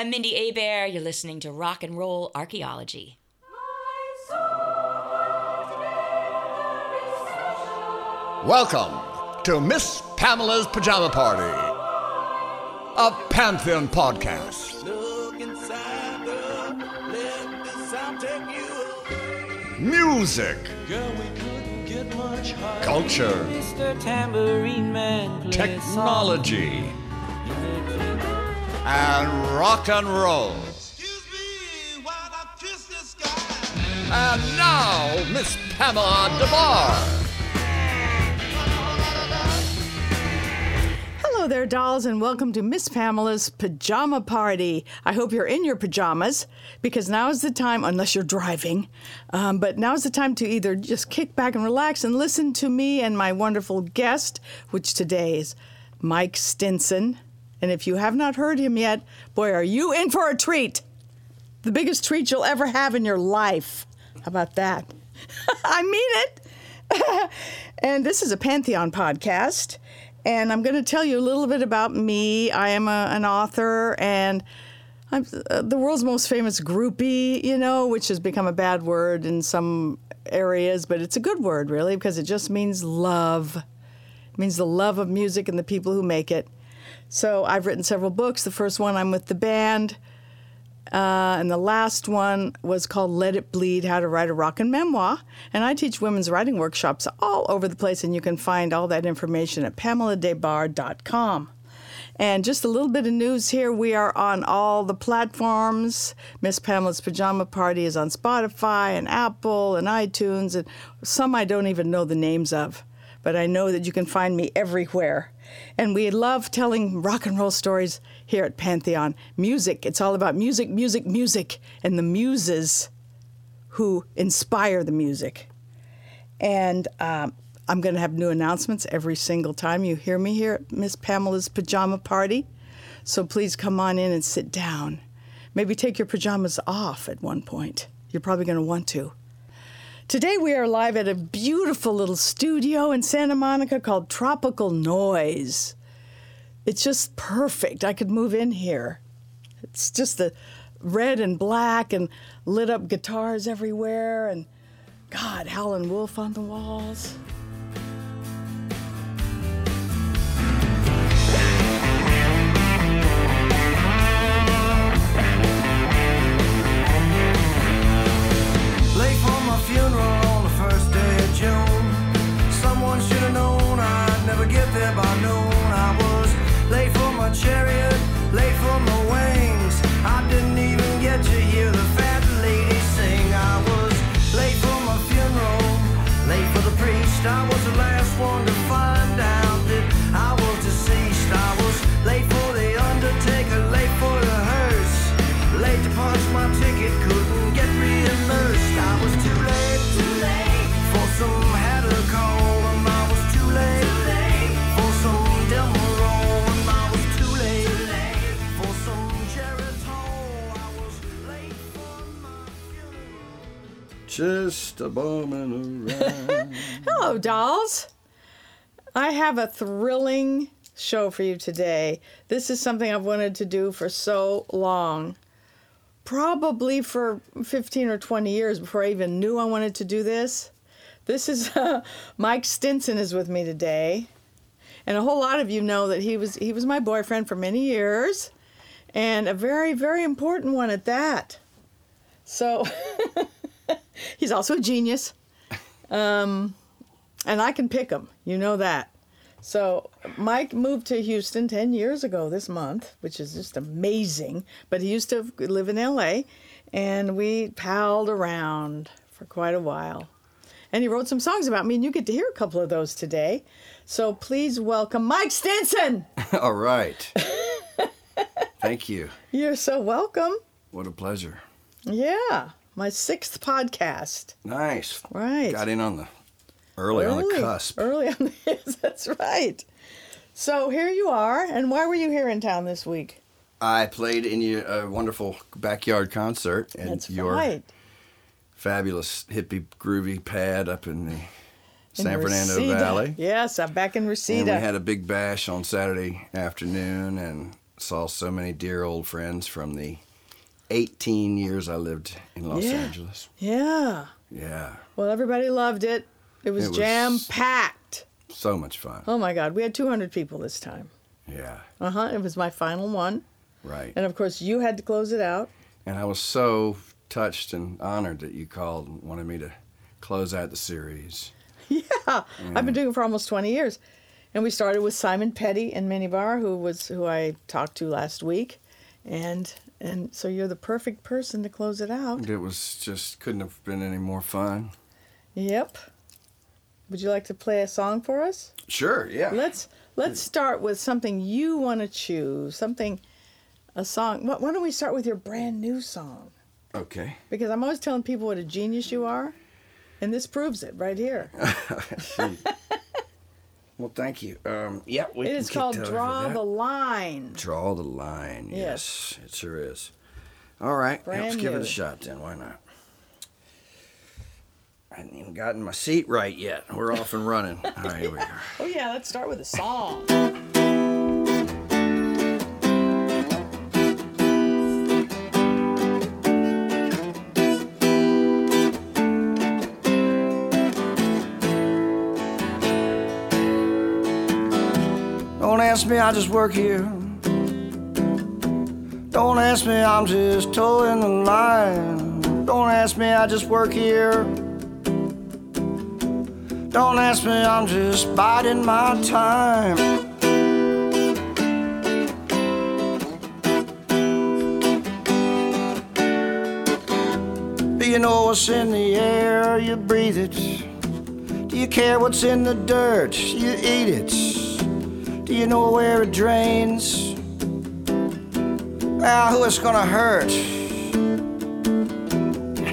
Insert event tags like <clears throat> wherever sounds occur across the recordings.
I'm Mindy Abear. You're listening to Rock and Roll Archaeology. Welcome to Miss Pamela's Pajama Party, a Pantheon podcast. Music, culture, technology, and rock and roll. And now, Miss Pamela Des Barres. Hello there, dolls, and welcome to Miss Pamela's Pajama Party. I hope you're in your pajamas because now is the time, unless you're driving, um, but now is the time to either just kick back and relax and listen to me and my wonderful guest, which today is Mike Stinson. And if you have not heard him yet, boy, are you in for a treat! The biggest treat you'll ever have in your life. How about that? <laughs> I mean it! <laughs> and this is a Pantheon podcast and I'm going to tell you a little bit about me. I am a, an author, and I'm uh, the world's most famous groupie, you know, which has become a bad word in some areas, but it's a good word, really, because it just means love. It means the love of music and the people who make it. So I've written several books. The first one, I'm with the band. Uh, and the last one was called Let It Bleed How to Write a Rockin' Memoir. And I teach women's writing workshops all over the place, and you can find all that information at pameladesbarres.com. And just a little bit of news here we are on all the platforms. Miss Pamela's Pajama Party is on Spotify and Apple and iTunes, and some I don't even know the names of. But I know that you can find me everywhere. And we love telling rock and roll stories here at Pantheon. Music, it's all about music, music, music, and the muses who inspire the music. And um, I'm going to have new announcements every single time you hear me here at Miss Pamela's Pajama Party. So please come on in and sit down. Maybe take your pajamas off at one point. You're probably going to want to. Today we are live at a beautiful little studio in Santa Monica called Tropical Noise. It's just perfect. I could move in here. It's just the red and black and lit up guitars everywhere and God, Howlin' Wolf on the walls. Late Just a around. <laughs> Hello, dolls. I have a thrilling show for you today. This is something I've wanted to do for so long. Probably for 15 or 20 years before I even knew I wanted to do this. This is uh, <laughs> Mike Stinson is with me today. And a whole lot of you know that he was he was my boyfriend for many years and a very very important one at that. So <laughs> he's also a genius. Um, and I can pick him. You know that. So Mike moved to Houston 10 years ago this month, which is just amazing. But he used to live in LA, and we palled around for quite a while. And he wrote some songs about me, and you get to hear a couple of those today. So please welcome Mike Stinson. <laughs> All right. Thank you. You're so welcome. What a pleasure. Yeah, my sixth podcast. Nice. Right. Got in on the early, on the cusp. Early on the <laughs> that's right. So here you are, and why were you here in town this week? I played in your uh, wonderful backyard concert at That's your right. fabulous hippie groovy pad up in the In San Fernando Reseda. Valley. Yes, I'm back in And Reseda. we had a big bash on Saturday afternoon and saw so many dear old friends from the 18 years I lived in Los Yeah. Angeles. Yeah. Yeah, Well, everybody loved it. It was, was- jam packed. so much fun. Oh my God, we had 200 people this time. Yeah, Uh huh. It was my final one, right. and of course you had to close it out. And I was so touched and honored that you called and wanted me to close out the series. <laughs> Yeah, I've been doing it for almost 20 years, and we started with Simon Petty in Minibar, who was who I talked to last week, and and so you're the perfect person to close it out. It was just couldn't have been any more fun. Yep. Would you like to play a song for us? Sure, yeah. Let's let's start with something you want to choose, something, a song. Why why don't we start with your brand new song? Okay. Because I'm always telling people what a genius you are, and this proves it right here. <laughs> Well, thank you. Um, yeah, we It is called Draw the Line. Draw the line. Yes. Yes, it sure is. All right, Brand let's give it a shot then. Why not? I haven't even gotten my seat right yet. We're off and running. All right, here we go. <laughs> Oh yeah, let's start with a song. Me, I just work here. Don't ask me, I'm just towing the line. Don't ask me, I just work here. Don't ask me, I'm just biding my time. Do you know what's in the air? You breathe it. Do you care what's in the dirt? You eat it. Do you know where it drains? Ah, who it's gonna hurt?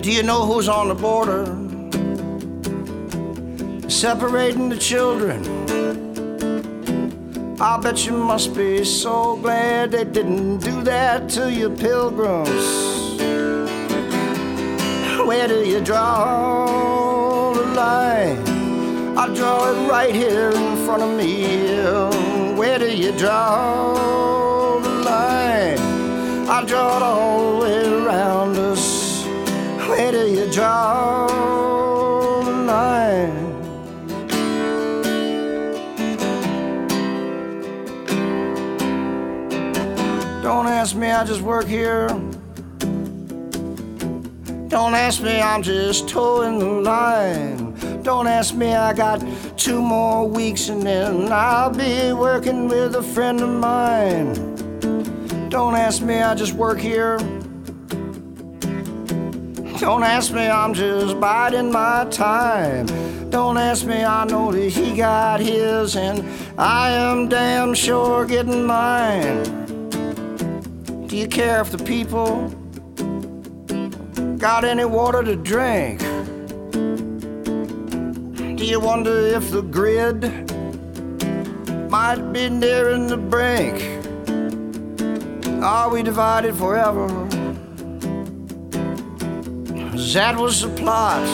Do you know who's on the border? Separating the children. I bet you must be so glad they didn't do that to you pilgrims. Where do you draw the line? I draw it right here in front of me. Where do you draw the line? I draw it all the way around us. Where do you draw the line? Don't ask me, I just work here. Don't ask me, I'm just towing the line. Don't ask me, I got two more weeks and then I'll be working with a friend of mine. Don't ask me, I just work here. Don't ask me, I'm just biding my time. Don't ask me, I know that he got his and I am damn sure getting mine. Do you care if the people got any water to drink? Do you wonder if the grid might be nearing the brink? Are we divided forever? That was the plot.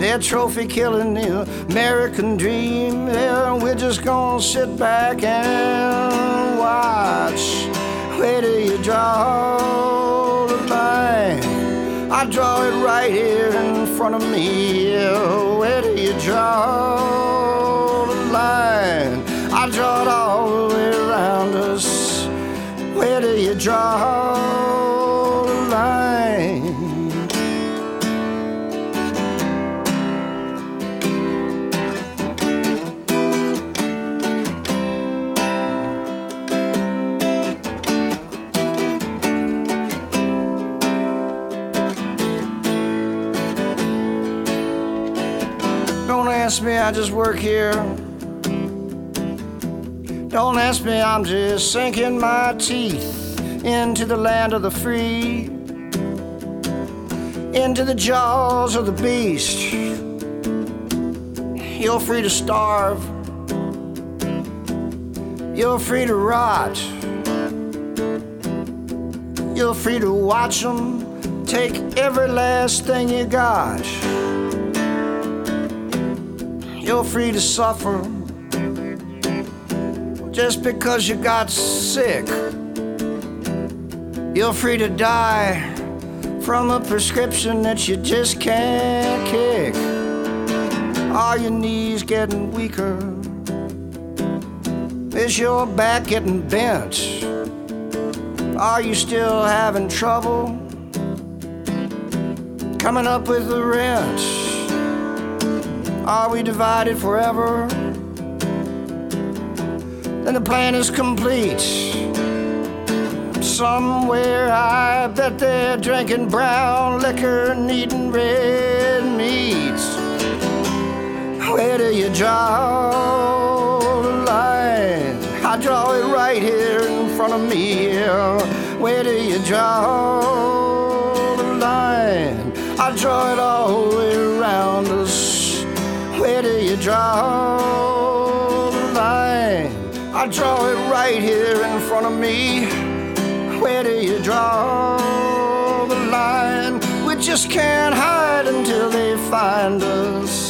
Their trophy killing the American dream. Yeah, we're just gonna sit back and watch. Where do you draw? I draw it right here in front of me. Where do you draw the line? I draw it all the way around us. Where do you draw ask me, I just work here. Don't ask me, I'm just sinking my teeth into the land of the free, into the jaws of the beast. You're free to starve, you're free to rot, you're free to watch them take every last thing you got. You're free to suffer just because you got sick. You're free to die from a prescription that you just can't kick. Are your knees getting weaker? Is your back getting bent? Are you still having trouble coming up with the rent? Are we divided forever? Then the plan is complete. Somewhere I bet they're drinking brown liquor and eating red meats. Where do you draw the line? I draw it right here in front of me. Where do you draw the line? I draw it all the way around. Where do you draw the line? I draw it right here in front of me. Where do you draw the line? We just can't hide until they find us.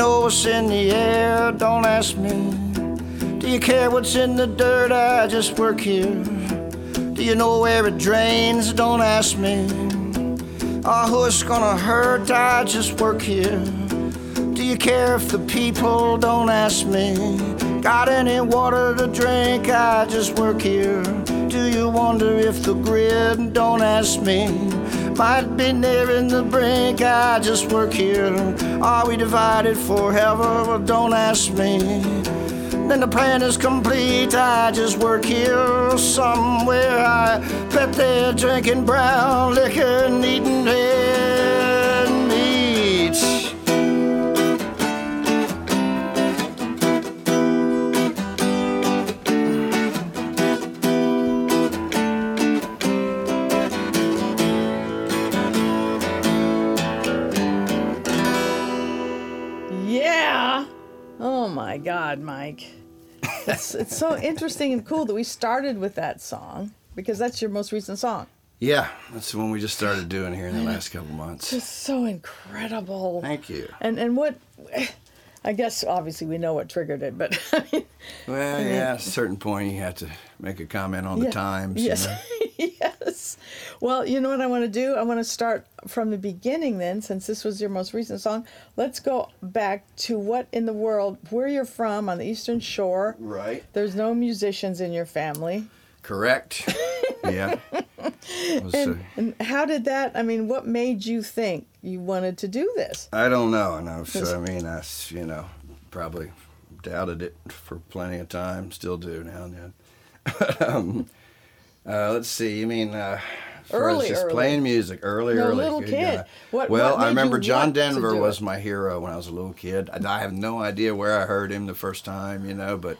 Know what's in the air? Don't ask me. Do you care what's in the dirt? I just work here. Do you know where it drains? Don't ask me. Oh, who it's gonna hurt? I just work here. Do you care if the people don't ask me? Got any water to drink? I just work here. Do you wonder if the grid don't ask me? Might be nearing the brink. I just work here. Are we divided forever? Well, don't ask me. Then the plan is complete. I just work here somewhere. I bet they're drinking brown liquor and eating red God, Mike. It's, it's so interesting and cool that we started with that song because that's your most recent song. Yeah, that's the one we just started doing here in the last couple months. It's so incredible. Thank you. And and what I guess obviously we know what triggered it, but <laughs> I mean, Well, yeah, at a certain point you have to make a comment on the yeah. times. you Yes. know. <laughs> yes. Well, you know what I want to do? I want to start from the beginning then, since this was your most recent song. Let's go back to what in the world, where you're from on the Eastern Shore. Right. There's no musicians in your family. Correct. <laughs> yeah. Was, uh, And, and how did that, I mean, what made you think you wanted to do this? I don't know. I know. So, I mean, I, you know, probably doubted it for plenty of time. Still do now and then. <laughs> um, uh, let's see. You mean uh, as far as Early, just early. playing music early, No, early. little Good kid. What- well, what I remember John Denver was my hero when I was a little kid. I, I have no idea where I heard him the first time, you know, but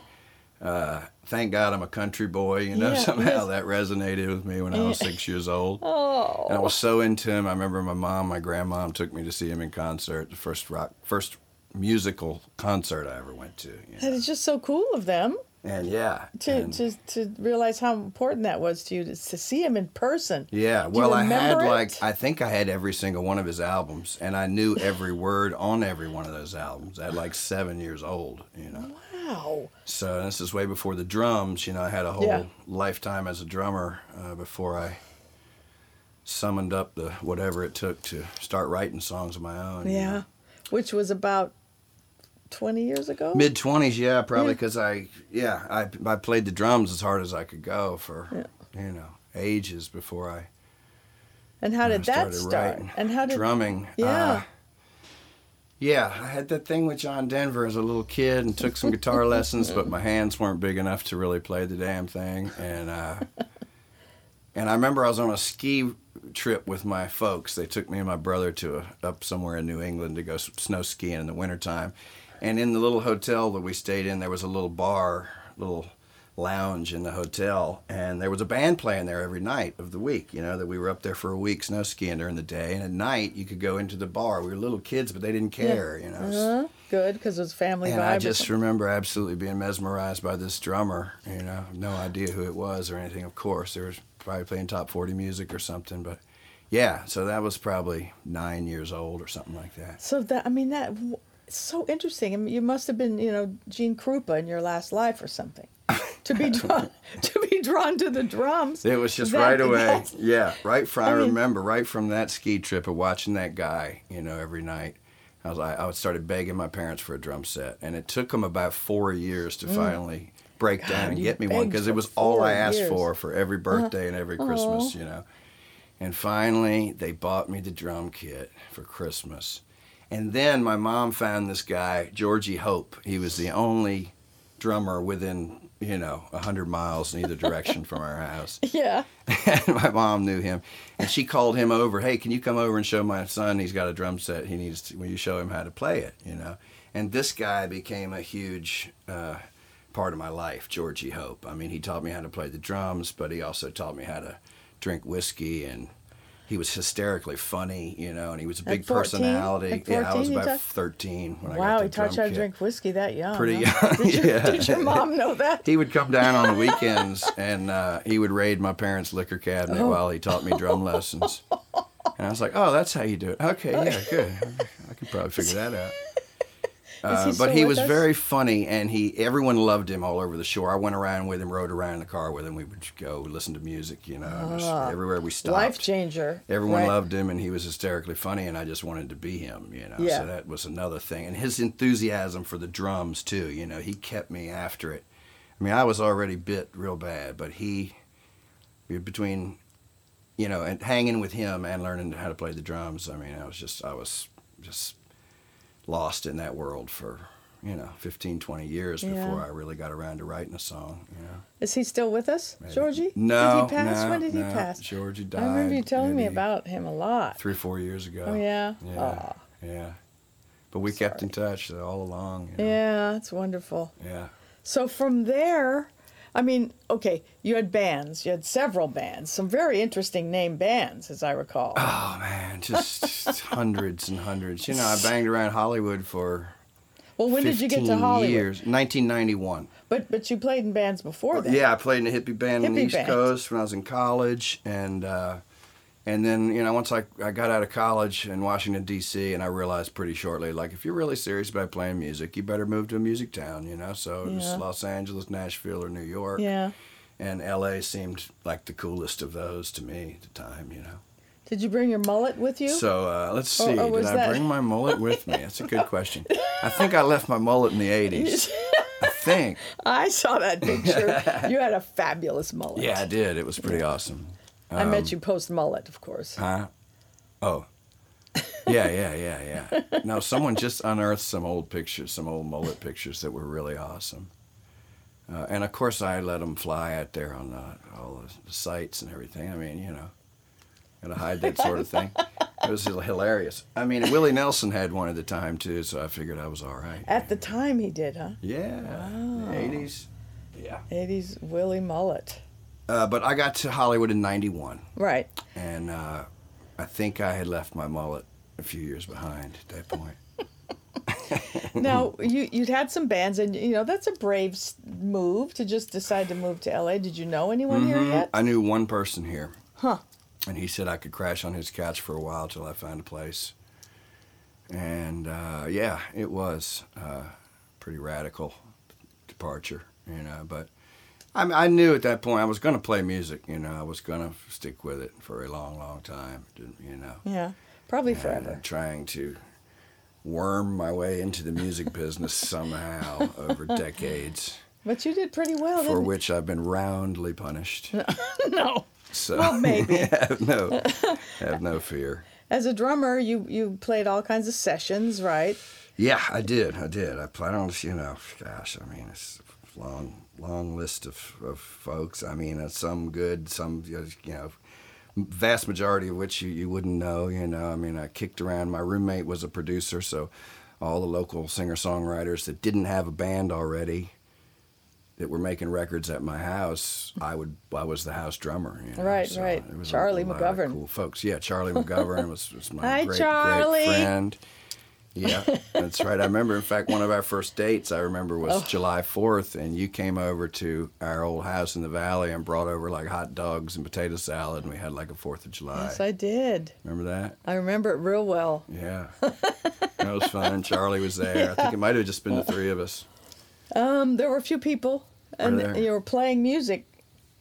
uh, thank God I'm a country boy. You know, Yeah, <laughs> somehow yes. that resonated with me when I was six years old. <laughs> Oh. And I was so into him. I remember my mom, my grandmom took me to see him in concert. The first rock, first musical concert I ever went to. you know. That is just so cool of them And yeah, to, and- to, to realize how important that was to you to, to see him in person. yeah. Do you Well, I had remember like? I think I had every single one of his albums, and I knew every <laughs> word on every one of those albums at like seven years old. You know. Wow. So this is way before the drums. You know, I had a whole Yeah. lifetime as a drummer uh, before I summoned up the whatever it took to start writing songs of my own. you Yeah. know. Which was about 20 years ago? Mid twenties, yeah, probably Yeah. because I, yeah, I I played the drums as hard as I could go for, you know, ages before I and how did that start? writing. And how did drumming? Yeah. uh, yeah, I had that thing with John Denver as a little kid and took some guitar <laughs> lessons, but my hands weren't big enough to really play the damn thing. And uh, <laughs> and I remember I was on a ski trip with my folks. They took me and my brother to a, up somewhere in New England to go snow skiing in the wintertime. And in the little hotel that we stayed in, there was a little bar, little lounge in the hotel, and there was a band playing there every night of the week. You know that we were up there for a week snow skiing during the day, and at night you could go into the bar. We were little kids, but they didn't care. You know. Uh-huh. Good, because it was family And. I just remember absolutely being mesmerized by this drummer. You know, no idea who it was or anything. Of course, they were probably playing top forty music or something. But yeah, so that was probably nine years old or something like that. So that I mean that it's so interesting. I mean, you must have been you know Gene Krupa in your last life or something. <laughs> to be drawn to be drawn to the drums. It was just That- right <laughs> away. Yeah, right from. I, I mean- remember right from that ski trip of watching that guy. You know, every night. I was like, I started begging my parents for a drum set, and it took them about four years to finally break down and Mm. get me one because it was all I asked years. Uh-huh. for for every birthday and every Christmas. You know, and finally they bought me the drum kit for Christmas, and then my mom found this guy Georgie Hope. He was the only drummer within you know a hundred miles in either direction from our house <laughs> Yeah. and my mom knew him, and she called him over. Hey, can you come over and show my son? He's got a drum set. He needs. To, will you show him how to play it? You know. And this guy became a huge uh, part of my life, Georgie Hope. I mean, he taught me how to play the drums, but he also taught me how to drink whiskey and. He was hysterically funny, you know, and he was a big 14? personality. Yeah, I was about taught- 13 when I got Wow, he taught you how to drink whiskey that young. Pretty huh? young, Did, your, <laughs> yeah. did your mom know that? He would come down on the <laughs> weekends and uh, he would raid my parents' liquor cabinet Oh. while he taught me drum lessons. And I was like, "Oh, that's how you do it." Okay, yeah, <laughs> good. I could probably figure that out. Uh, but he was us? very funny, and he everyone loved him all over the shore. I went around with him, rode around in the car with him. We would go listen to music, you know, just everywhere we stopped. Ah. Life changer. Everyone right? loved him, and he was hysterically funny, and I just wanted to be him, you know. Yeah. So that was another thing, and his enthusiasm for the drums too. You know, he kept me after it. I mean, I was already bit real bad, but he, between, you know, and hanging with him and learning how to play the drums. I mean, I was just, I was just lost in that world for, you know, 15, 20 years Yeah. before I really got around to writing a song. You know. Is he still with us, Maybe. Georgie? No, Did he pass? no, when did he no. pass? Georgie died. I remember you telling me about him a lot. three, four years ago. Oh yeah. Yeah. Aw. Yeah. But we kept in touch all along. You know? Yeah, that's wonderful. Yeah. So from there, I mean, okay, you had bands. You had several bands, some very interesting name bands, as I recall. Oh man, just hundreds and hundreds. You know, I banged around Hollywood for well, when did you get to Hollywood? years. 1991. But but you played in bands before that. Yeah, I played in a hippie band on the East band. Coast when I was in college, and uh, and then you know once I I got out of college in Washington D.C. and I realized pretty shortly like if you're really serious about playing music, you better move to a music town. You know, so it was. Los Angeles, Nashville, or New York. Yeah. And L.A. seemed like the coolest of those to me at the time. You know. Did you bring your mullet with you? So uh, let's see. or Did was I that- bring my mullet with me? That's a good question. I think I left my mullet in the 80s. <laughs> I think. I saw that picture. <laughs> you had a fabulous mullet. Yeah, I did. It was pretty awesome. I met you post mullet, of course. Huh? Oh. Yeah, yeah, yeah, yeah. No, someone just unearthed some old pictures, some old mullet pictures that were really awesome. Uh, and of course, I let them fly out there on uh, all the, the sites and everything. I mean, you know, gotta hide that sort of thing. It was hilarious. I mean, Willie Nelson had one at the time too, so I figured I was all right. At the time, he did, huh? Yeah, the 80s. Yeah. 80s Willie Mullet. Uh, but I got to Hollywood in 91. Right. and uh, I think I had left my mullet a few years behind at that point. <laughs> <laughs> Now, you, you'd had some bands, and, you know, that's a brave move to just decide to move to LA. Did you know anyone here yet? I knew one person here, Huh. and he said I could crash on his couch for a while till I found a place. And uh, yeah, it was uh, pretty radical departure, you know. But I, mean, I knew at that point I was going to play music. You know, I was going to stick with it for a long, long time. You know. Yeah. Probably and forever. trying to worm my way into the music <laughs> business somehow over decades, But you did pretty well, for which I've been roundly punished. <laughs> No. So Well, maybe. <laughs> have no, have no fear. As a drummer, you, you played all kinds of sessions, right? Yeah, I did. I did. I played on, you know, gosh, I mean, it's long, long list of, of folks. I mean, uh, some good, some, you know, vast majority of which you, you wouldn't know, you know. I mean, I kicked around. My roommate was a producer, so all the local singer songwriters that didn't have a band already that were making records at my house, I would I was the house drummer. You know? Right, right. was a Charlie lot of McGovern. cool folks. Yeah, Charlie McGovern was, was my Hi, great Charlie. great friend. Yeah, that's right. I remember, in fact, one of our first dates I remember was Oh. July 4th, and you came over to our old house in the valley and brought over like hot dogs and potato salad, and we had like a 4th of July. Yes, I did. remember that? I remember it real well. Yeah. that was fun. <laughs> Charlie was there. I think it might have just been the three of us. Um, there were a few people, and you were playing music.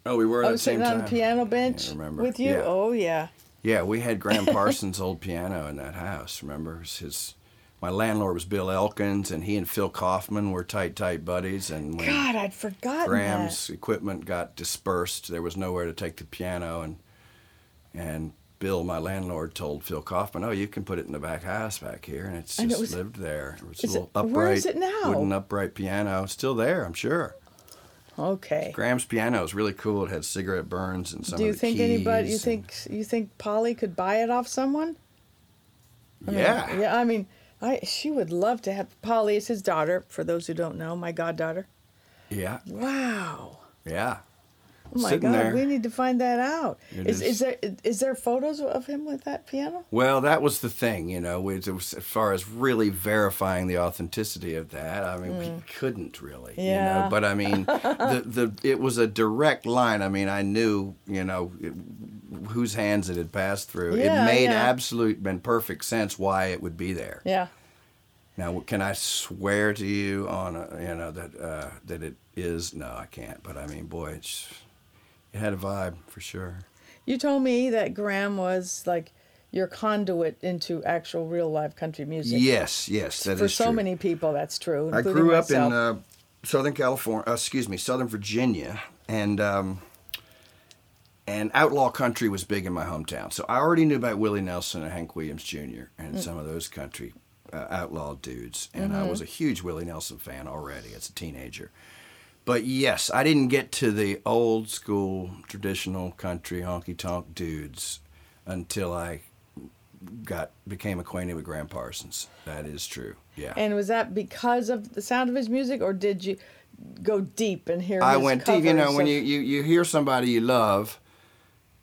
Oh, we were I at the was same sitting time. on the piano bench remember. with you. Yeah. Oh yeah. Yeah, we had Gram <laughs> Parsons' old piano in that house. Remember, It his my landlord was Bill Elkins, and he and Phil Kaufman were tight, tight buddies. And when God, I'd forgotten Gram's that. equipment got dispersed, there was nowhere to take the piano, and and Bill, my landlord, told Phil Kaufman, "Oh, you can put it in the back house back here," and it's And it just was- lived there. It was a it- little upright, where is it now? wooden upright piano, still there, I'm sure. Okay. Gram's piano is really cool. It had cigarette burns and some Do you think anybody? You keys think you think Polly could buy it off someone? and- yeah, Yeah. I mean, I she would love to have Polly is his daughter. For those who don't know, my goddaughter. yeah, Wow. yeah. Oh my God, there. we need to find that out. Is, is. is there is there photos of him with that piano? Well, that was the thing, you know. Was, as far as really verifying the authenticity of that, I mean, we couldn't really, you Mm. Know. But I mean, the <laughs> the it was a direct line. I mean, I knew, you know, it, whose hands it had passed through. Yeah, it made yeah. absolute and perfect sense why it would be there. Yeah. Now, can I swear to you on, a, you know, that uh, that it is? No, I can't. But I mean, boy, it's, it had a vibe for sure. You told me that Gram was like your conduit into actual real live country music. Yes, yes, that is For so true. many people, that's true. I grew up in uh, Southern California, uh, excuse me, Southern Virginia, and um, and outlaw country was big in my hometown. So I already knew about Willie Nelson and Hank Williams Jr. and Mm. some of those country uh, outlaw dudes, and I Mm-hmm. was a huge Willie Nelson fan already as a teenager. But yes, I didn't get to the old school traditional country honky tonk dudes until I got became acquainted with Gram Parsons. That is true. Yeah. And was that because of the sound of his music, or did you go deep and hear? I went deep. You know, when you, you, you hear somebody you love,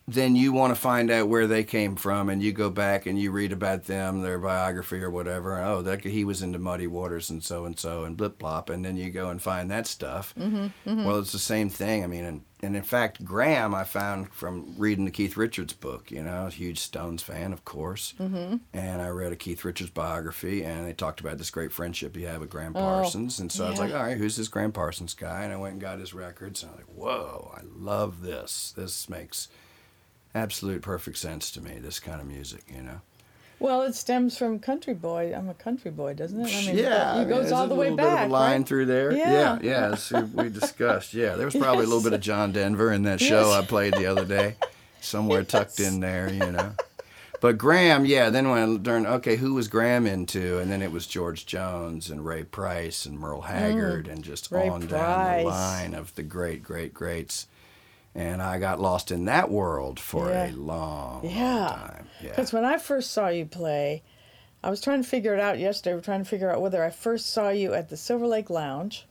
then you want to find out where they came from, and you go back and you read about them, their biography or whatever. Oh, that he was into Muddy Waters and so and so and blip blop, and then you go and find that stuff. Mm-hmm, Well, it's the same thing. I mean, and, and in fact, Gram, I found from reading the Keith Richards book. You know, a huge Stones fan, of course, mm-hmm. and I read a Keith Richards biography, and they talked about this great friendship he had with Gram Parsons, and so I was like, all right, who's this Gram Parsons guy? And I went and got his records, and I was like, whoa, I love this. This makes absolute perfect sense to me. This kind of music, you know. well, it stems from country boy. I'm a country boy, doesn't it? I mean, yeah, I it mean, goes there's all a the way little bit back. of a line right? through there. Yeah. Yeah, yeah. we- <laughs> discussed. Yeah, there was probably a little bit of John Denver in that show I played the other day, somewhere tucked in there, you know. But Gram, yeah. Then when I learned, okay, who was Gram into, and then it was George Jones and Ray Price and Merle Haggard, and just Mm. Ray on down the line of the great, great, greats. And I got lost in that world for Yeah. a long, long Yeah. time. Yeah. Because when I first saw you play, I was trying to figure it out yesterday. We're trying to figure out whether I first saw you at the Silver Lake Lounge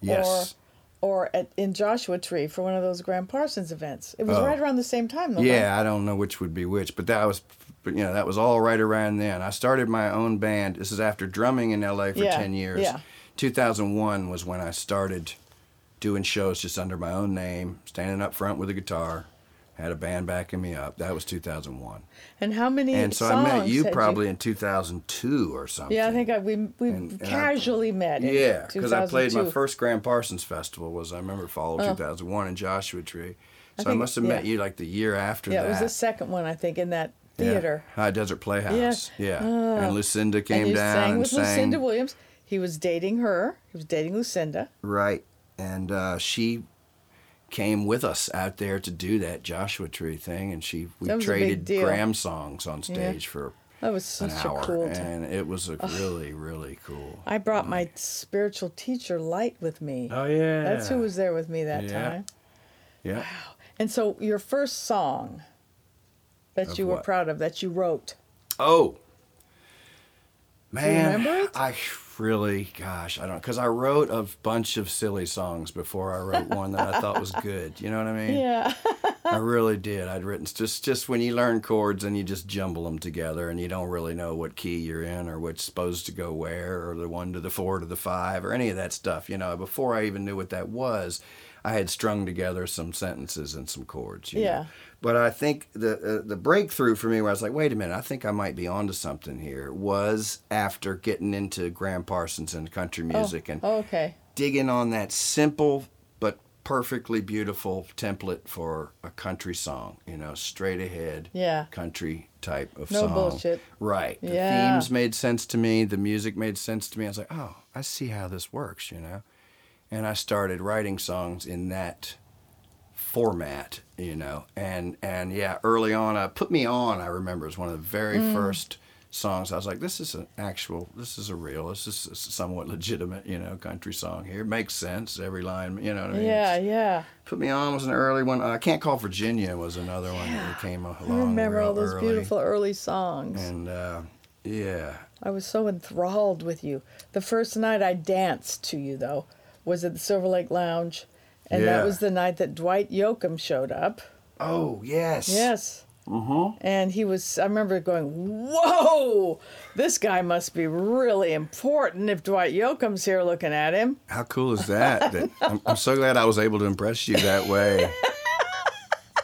yes. or at in Joshua Tree for one of those Gram Parsons events. It was Oh. right around the same time, though. Yeah, I don't know which would be which, but that was, you know, that was all right around then. I started my own band. This is after drumming in LA for Yeah, 10 years. yeah. 2001 was when I started doing shows just under my own name, standing up front with a guitar. Had a band backing me up. That was 2001. And how many And so I met you probably in 2002 or something. Yeah, I think I, we we And- and I- casually met. Yeah, because I played my first Gram Parsons festival was I remember fall of 2001 in Joshua Tree. So I, think- must have met yeah. you like the year after that. Yeah, it was the second one I think in that Yeah. theater. High Desert Playhouse. Yeah. Ah. and Lucinda came and you down sang and with sang. Lucinda Williams. He was dating her. He was dating Lucinda. Right. And uh, she came with us out there to do that Joshua Tree thing, and she we That was a big traded deal. Gram songs on stage for That was an such hour, a cool time. and it was a really really cool. I brought my spiritual teacher Light with me. Oh yeah, That's who was there with me that Yeah. time. Yeah. Wow. And so your first song that Of you were what? proud of that you wrote. Oh. Man, remember it? I really, gosh, I don't, because I wrote a bunch of silly songs before I wrote one that I thought was good. You know what I mean? Yeah. <laughs> I really did. I'd written just just when you learn chords and you just jumble them together and you don't really know what key you're in or what's supposed to go where or the one to the four to the five or any of that stuff. You know, before I even knew what that was, I had strung together some sentences and some chords. you know. But I think the uh, the breakthrough for me, where I was like, wait a minute, I think I might be onto something here, was after getting into Gram Parsons and country music and Oh, okay. digging on that simple but perfectly beautiful template for a country song, you know, straight ahead Yeah. country type of No song. bullshit. Right. The Yeah. themes made sense to me, the music made sense to me. I was like, "Oh, I see how this works," you know. And I started writing songs in that format, you know. And and yeah, early on, uh, "Put Me On," I remember was one of the very Mm. first songs. I was like, "This is an actual, this is a real, this is a somewhat legitimate, you know, country song here. It makes sense every line, you know what I mean?" Yeah, yeah. Put Me On was an early one. Uh, I Can't Call Virginia was another one that came along. I remember all those early. beautiful early songs. And uh, yeah, I was so enthralled with you. The first night I danced to you, though, was at the Silver Lake Lounge. And Yeah. that was the night that Dwight Yoakam showed up. oh yes, Yes. Mm-hmm. And he was, I remember going, whoa, this guy must be really important if Dwight Yoakam's here looking at him. How cool is that? that <laughs> I'm, I'm so glad I was able to impress you that way. <laughs>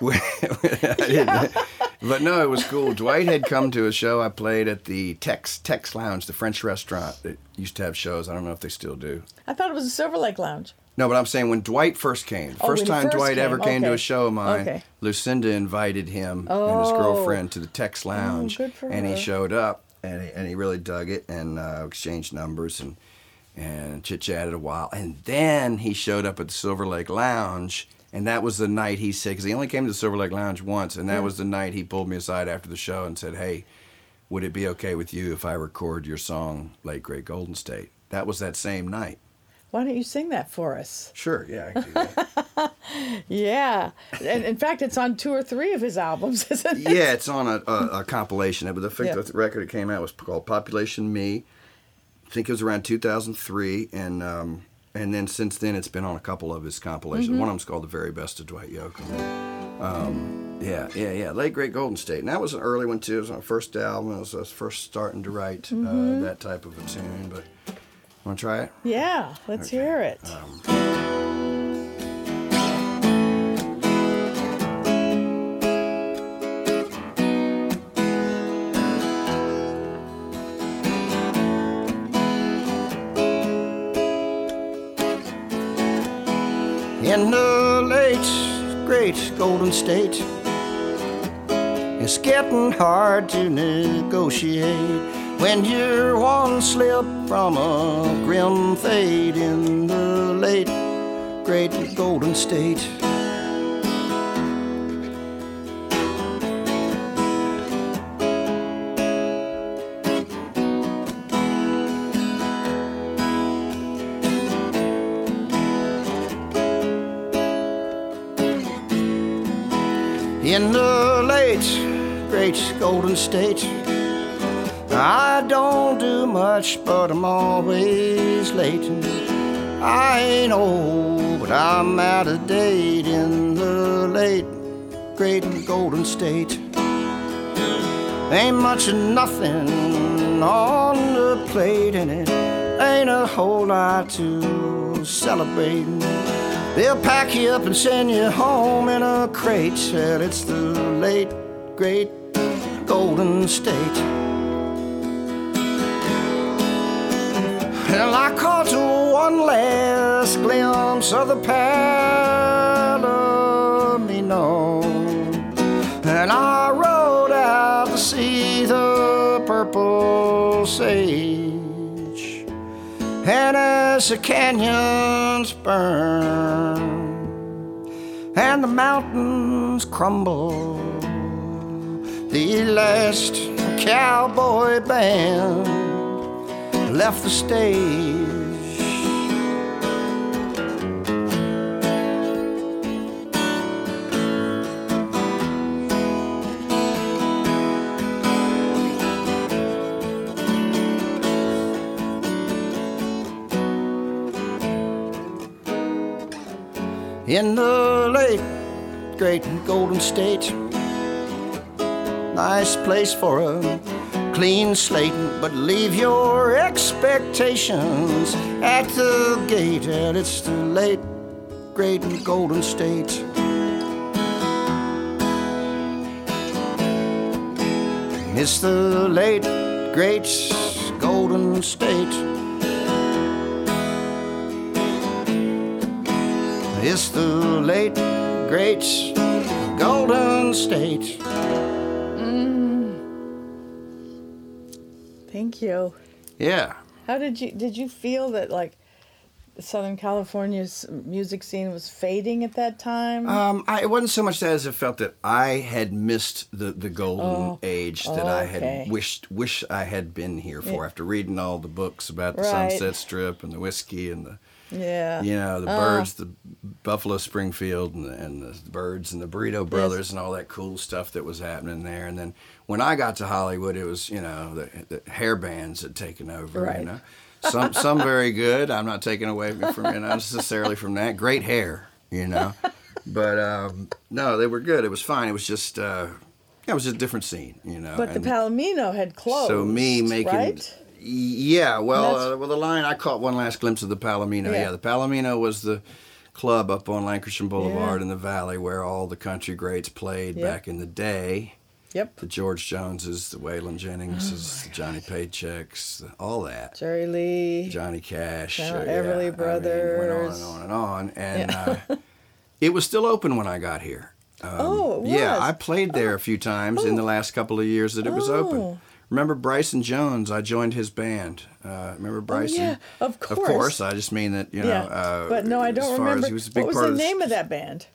<laughs> I didn't- But no, it was cool. Dwight had come to a show I played at the Taix Taix Lounge, the French restaurant that used to have shows. I don't know if they still do. I thought it was a Silver Lake Lounge. No, but I'm saying when Dwight first came, Oh, first time first Dwight ever came, came to a show of mine, Okay. Lucinda invited him and his Oh. girlfriend to the Taix Lounge, good for and he showed up, and he, and he really dug it, and uh, exchanged numbers and and chit chatted a while, and then he showed up at the Silver Lake Lounge. And that was the night he said, because he only came to the Silver Lake Lounge once, and that was the night he pulled me aside after the show and said, "Hey, would it be okay with you if I record your song, Late Great Golden State?" That was that same night. Why don't you sing that for us? Sure, yeah, I can do that. <laughs> Yeah. And in fact, it's on two or three of his albums, <laughs> isn't it? yeah, it's on a, a, a compilation. But the, fact the record that came out was called Population Me. I think it was around 2003, and um, and then since then it's been on a couple of his compilations. Mm-hmm. One of them's called The Very Best of Dwight Yoakam. Um, yeah, yeah, yeah. Late Great Golden State, and that was an early one too. It was my first album. It was, I was first starting to write Mm-hmm. uh, that type of a tune. But want to try it? Yeah, let's hear it. Um, In the late great Golden State, it's getting hard to negotiate when you're one slip from a grim fate in the late great Golden State. In the late great Golden State, I don't do much, but I'm always late. I ain't old, but I'm out of date in the late great Golden State. Ain't much of nothing on the plate, and it ain't a whole lot to celebrate. They'll pack you up and send you home in a crate. Said it's the late, great Golden State. Well, I caught one last glimpse of the Palomino, and I rode out to see the purple sage. And as the canyons burn and the mountains crumble, the last cowboy band left the stage. In the late, great Golden State, nice place for a clean slate, but leave your expectations at the gate. And it's the late great Golden State. It's the late great Golden State. It's the late great Golden State. Thank you. Yeah. How did you did you feel that like Southern California's music scene was fading at that time? Um, I, it wasn't so much that as it felt that I had missed the, the golden Oh. age that I Okay. had wished wish I had been here for Yeah. after reading all the books about the Right. Sunset Strip and the Whisky and the yeah. you know the Oh. Byrds, the Buffalo Springfield and the, and the Byrds and the Burrito Brothers and all that cool stuff that was happening there. And then when I got to Hollywood, it was you know the, the hair bands had taken over. Right. You know, some some very good. I'm not taking away from you know, necessarily from that. Great hair, you know, but um, no, they were good. It was fine. It was just. Uh, it was just a different scene, you know. But the Palomino had closed. so me making, right? yeah. Well, uh, well, the line I caught one last glimpse of the Palomino. Yeah. Yeah, the Palomino was the club up on Lankershim Boulevard in the Valley where all the country greats played Yep. back in the day. Yep. The George Joneses, the Waylon Jenningses, Oh the Johnny Paychecks, the- all that. Jerry Lee. Johnny Cash, Yeah, uh, Everly I mean, Brothers. went on and on and on, and uh, <laughs> it was still open when I got here. Um, Oh, yeah. I played there a few times in the last couple of years that it was Oh. open. Remember Bryson Jones? I joined his band. Uh, remember Bryson? Oh, yeah, of course. Of course. I just mean that you know. yeah. Uh, but no, I don't remember. As he was a big what was the name of that band?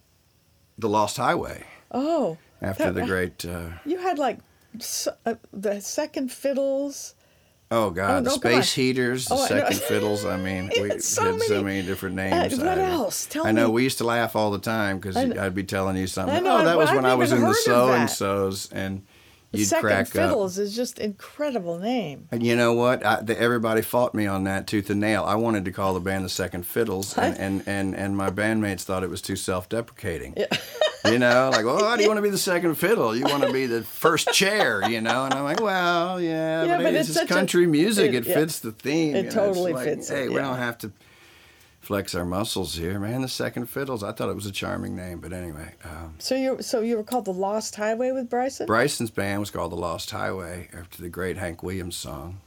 The Lost Highway. Oh. After that- the great. Uh, You had like uh, the second fiddles. oh God, no, the come. Space Heaters, the Oh, second fiddles. I mean, <laughs> we had so had so many- many different Uh, names. what I, else? Tell I know me. we used to laugh all the time because I I'd be telling you something. I know, oh, that was when I was in the so and so's and you'd second crack up. fiddles is just incredible name. And you know what? I, the, everybody fought me on that tooth and nail. I wanted to call the band the Second Fiddles, and, <laughs> and, and, and my bandmates thought it was too self-deprecating. Yeah. You know, like, well, why do you <laughs> want to be the second fiddle? You want to be the first chair, you know? And I'm like, well, yeah, Yeah, but, but it's, it's just such a- country music. it- It, yeah. fits the theme. It? Totally like, fits it, Hey, we don't have to flex our muscles here, man. The Second Fiddles. I thought it was a charming name, but anyway. Um, So you so you were called the Lost Highway with Bryson? Bryson's band was called The Lost Highway after the great Hank Williams song,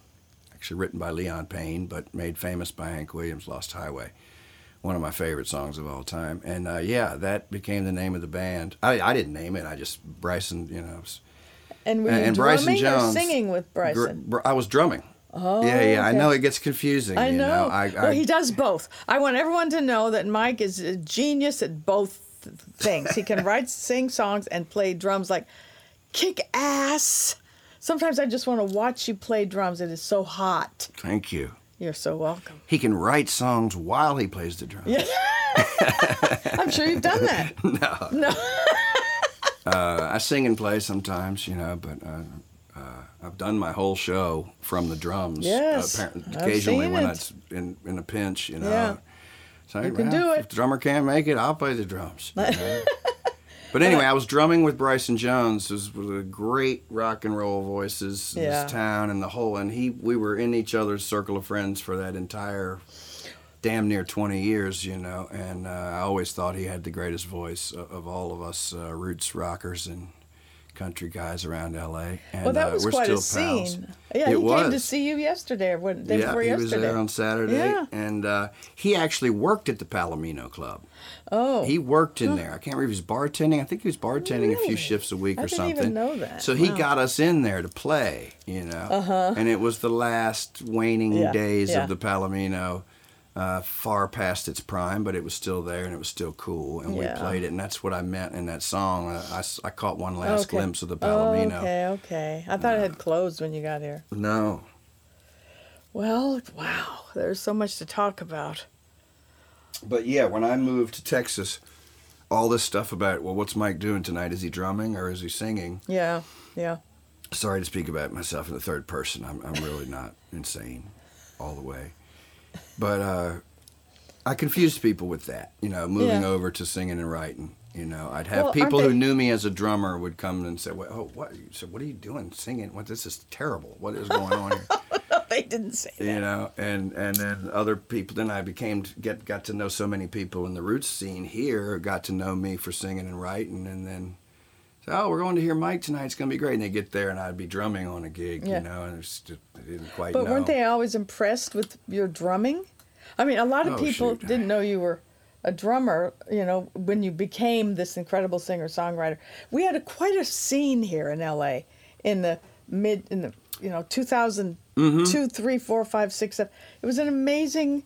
actually written by Leon Payne, but made famous by Hank Williams, Lost Highway. One of my favorite songs of all time. And uh, yeah, that became the name of the band. I, I didn't name it, I just, Bryson, you know. was- And were you and, drumming Bryson Jones. or singing with Bryson? br- I was drumming. Oh, yeah, yeah. I know it gets confusing. I you know. I, I, well, he does both. I want everyone to know that Mike is a genius at both things. He can <laughs> write, sing songs, and play drums like kick ass. Sometimes I just want to watch you play drums. It is so hot. Thank you. You're so welcome. He can write songs while he plays the drums. Yeah. <laughs> I'm sure you've done that. <laughs> no. No. Uh, I sing and play sometimes, you know, but uh, I've done my whole show from the drums. Yes, uh, occasionally when it. it's in, in a pinch, you know. Yeah. So, You can well, do If it. the drummer can't make it, I'll play the drums. you know. <laughs> but anyway, I was drumming with Bryson Jones, who's one of the great rock and roll voices in Yeah. this town and the whole. And he, we were in each other's circle of friends for that entire damn near 20 years, you know, and uh, I always thought he had the greatest voice of, of all of us uh, roots rockers and country guys around LA. And well, that uh, was we're quite still a pals. scene. Yeah, it he was. came to see you yesterday or what, day yeah, before he yesterday. was there on Saturday, Yeah. and uh, he actually worked at the Palomino Club. Oh. He worked in there. I can't remember if he was bartending. I think he was bartending a few shifts a week I or didn't even something. know that. So he got us in there to play, you know. Uh-huh. And it was the last waning Yeah, days yeah. of the Palomino, uh, far past its prime, but it was still there and it was still cool. And Yeah. we played it, and that's what I meant in that song. Uh, I, s- I caught one last Okay. glimpse of the Oh, Palomino. okay, okay. I thought it had closed when you got here. No. Well, wow, there's so much to talk about. But yeah, when I moved to Texas, all this stuff about, well, what's Mike doing tonight? Is he drumming or is he singing? Yeah, yeah. Sorry to speak about myself in the third person. I'm, I'm really not insane all the way. But uh, I confused people with that. You know, moving Yeah. over to singing and writing. You know, I'd have Well, people aren't who knew me as a drummer would come and say, well, "Oh, what? So what are you doing singing? What? This is terrible. What is going on here?" <laughs> they didn't say that. you know and and then other people then i became get got to know so many people in the roots scene here got to know me for singing and writing and then oh we're going to hear mike tonight it's going to be great and they get there and i'd be drumming on a gig Yeah. you know and it's just, i didn't quite But know weren't they always impressed with your drumming? I mean, a lot of Oh, people shoot. didn't know you were a drummer, you know, when you became this incredible singer songwriter. We had a, quite a scene here in LA in the mid, in the, you know, 2002, Mm-hmm. three, four, five, six, seven. It was an amazing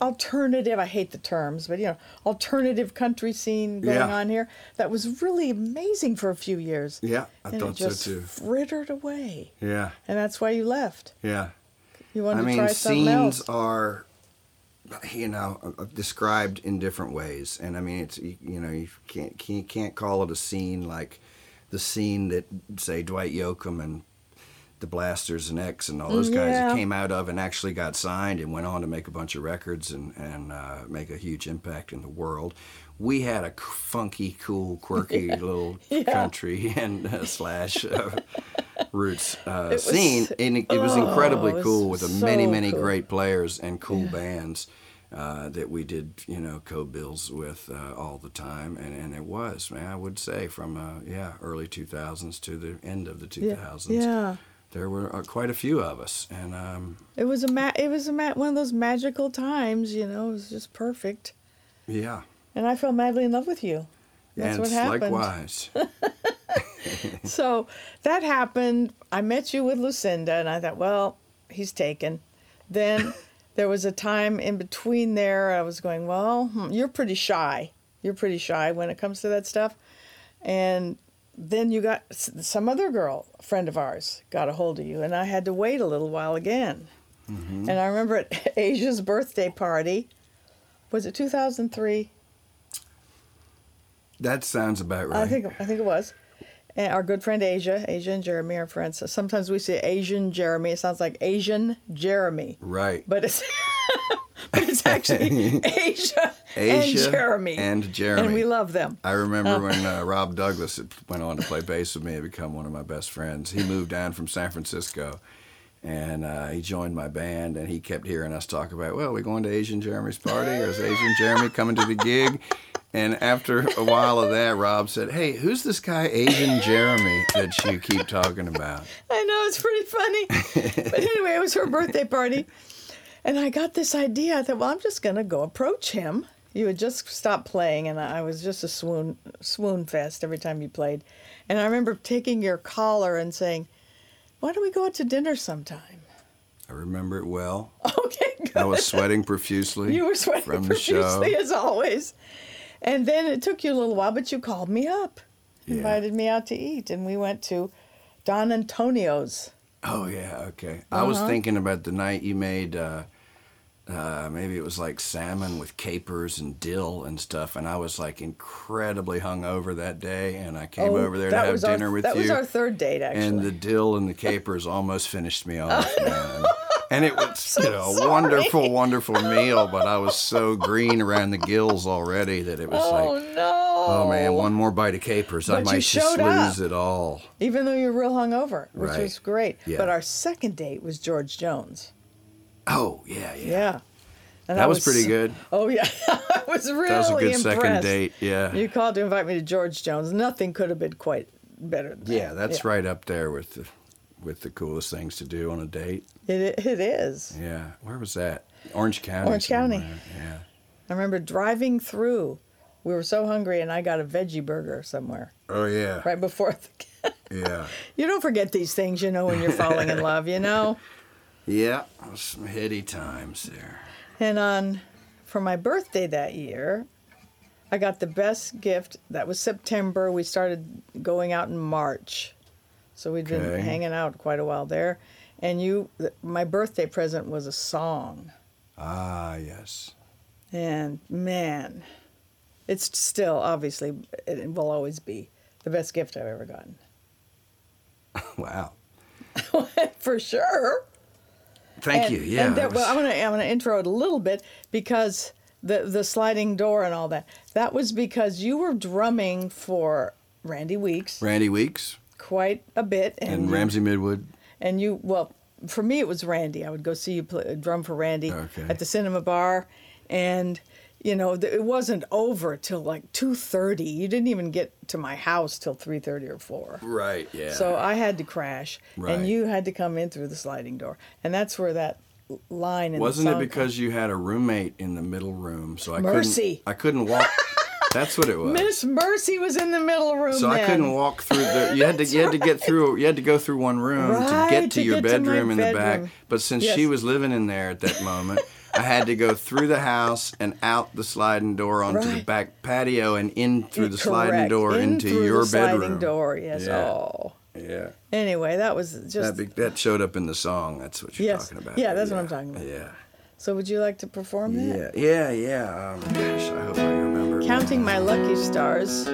alternative, I hate the terms, but, you know, alternative country scene going Yeah. on here that was really amazing for a few years. yeah i and thought it just so too frittered away. yeah And that's why you left. yeah You wanted I to mean, try something scenes else. are, you know, uh, described in different ways, and I mean, it's you, you know, you can't can't can't call it a scene like the scene that say Dwight Yoakam and the Blasters and X and all those guys Yeah. that came out of and actually got signed and went on to make a bunch of records and and uh, make a huge impact in the world. We had a funky, cool, quirky <laughs> little country <laughs> and uh, slash uh, roots uh, was- scene, and it, it was oh, incredibly it was cool with a many, many cool. great players and cool bands uh, that we did, you know, co-bills with uh, all the time, and, and it was, man, I would say from uh, yeah early 2000s to the end of the 2000s. Yeah. Yeah. There were uh, quite a few of us, and um, It was a ma- it was a ma- one of those magical times, you know. It was just perfect, yeah, and I fell madly in love with you. That's and what happened. likewise. <laughs> <laughs> So that happened. I met you with Lucinda, and I thought, well, he's taken. Then <laughs> there was a time in between there. I was going, well, hmm, you're pretty shy. You're pretty shy when it comes to that stuff. And then you got some other girl, a friend of ours, got a hold of you, and I had to wait a little while again. Mm-hmm. And I remember at <laughs> Asia's birthday party, was it 2003? that sounds about right. I think I think it was. And our good friend Asia, Asia and Jeremy are friends. So sometimes we say Asian Jeremy. It sounds like Asian Jeremy, right. but it's <laughs> but it's actually <laughs> Asia, and Jeremy. and Jeremy. And we love them. I remember when uh, <laughs> Rob Douglas went on to play bass with me and become one of my best friends. He moved down from San Francisco, and uh, he joined my band. And he kept hearing us talk about, well, we going to Asian Jeremy's party, or is Asian Jeremy coming to the gig? And after a while of that, Rob said, "Hey, who's this guy Asian Jeremy that you keep talking about?" I know it's pretty funny. but anyway, it was her birthday party. And I got this idea. I thought, well, I'm just going to go approach him. You had just stopped playing, and I was just a swoon, swoon fest every time you played. And I remember taking your collar and saying, why don't we go out to dinner sometime? I remember it well. <laughs> Okay, good. I was sweating profusely. You were sweating from the show. profusely as always. And then it took you a little while, but you called me up, Yeah. invited me out to eat, and we went to Don Antonio's. Oh yeah, okay. I was Uh-huh. thinking about the night you made. Uh, uh, maybe it was like salmon with capers and dill and stuff, and I was like incredibly hungover that day, and I came Oh, over there to have was our- dinner with that you. That was our third date, actually. And the dill and the capers almost finished me <laughs> off, man. And it was, <laughs> you know, a sorry. wonderful, wonderful meal, but I was so green around the gills already that it was oh like, no! oh man, one more bite of capers, I But you might just lose up. it all. Even though you're real hungover, which Right. was great. Yeah. But our second date was George Jones. Oh yeah, yeah. Yeah. And That I was pretty good. Oh yeah, <laughs> I was really That was a good impressed. second date. Yeah. You called to invite me to George Jones. Nothing could have been quite better. Than Yeah, that. that's right up there with the with the coolest things to do on a date. It, it is. Yeah, where was that? Orange County. Orange County. somewhere. Yeah. I remember driving through. We were so hungry, and I got a veggie burger somewhere Oh yeah. right before. The, <laughs> Yeah. you don't forget these things, you know, when you're falling in love, you know. <laughs> Yeah. Some heady times there. And on for my birthday that year, I got the best gift. That was September. We started going out in March. So we'd been Okay. hanging out quite a while there. And you th- my birthday present was a song. Ah yes. And man, it's still obviously it will always be the best gift I've ever gotten. <laughs> Wow. <laughs> For sure. Thank and, you. Yeah. And that, well, I'm gonna I'm gonna intro it a little bit because the the sliding door and all that. That was because you were drumming for Randy Weeks Randy Weeks quite a bit, and, and Ramsey Midwood. and you well for me it was randy i would go see you play drum for randy Okay. at the cinema bar and you know th- it wasn't over till like 2.30 you didn't even get to my house till 3.30 or 4 Right. Yeah. so i had to crash Right. and you had to come in through the sliding door and that's where that line in Wasn't it because you had a roommate in the middle room, so I Mercy. couldn't I couldn't walk. <laughs> That's what it was. miss mercy was in the middle room So I couldn't walk through the. You had to. You had to get through. You had to go through one room to get to to your get to my bedroom in the back. But since Yes. she was living in there at that moment, I had to go through the house and out the sliding door onto the back patio and in through the sliding Correct. door In into your the sliding bedroom. door yes Yeah. oh Yeah. anyway that was just That, that showed up in the song. That's what you're Yes. talking about. Yeah, that's what I'm talking about. Yeah. so would you like to perform that Yeah. Yeah. Yeah. Um, gosh, I hope I remember. Counting my lucky stars.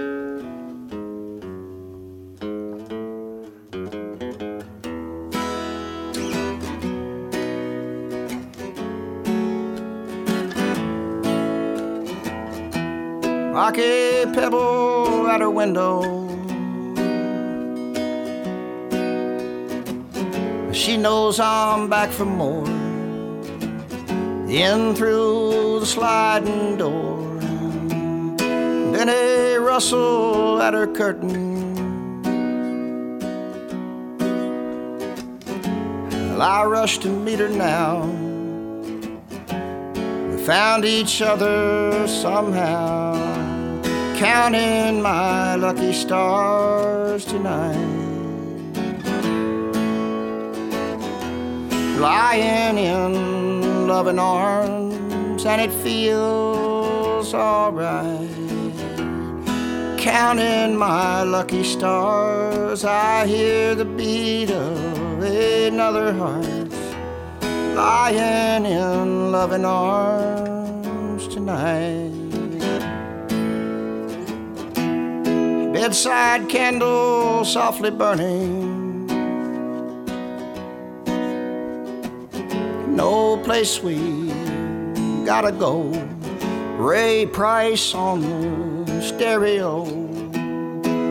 Rocky pebble at her window. She knows I'm back for more. In through the sliding door. A rustle at her curtain. Well, I rush to meet her now. We found each other somehow, counting my lucky stars tonight. Lying in loving arms, and it feels alright. Counting my lucky stars, I hear the beat of another heart lying in loving arms tonight. Bedside candle softly burning. No place we gotta go. Ray Price on the stereo.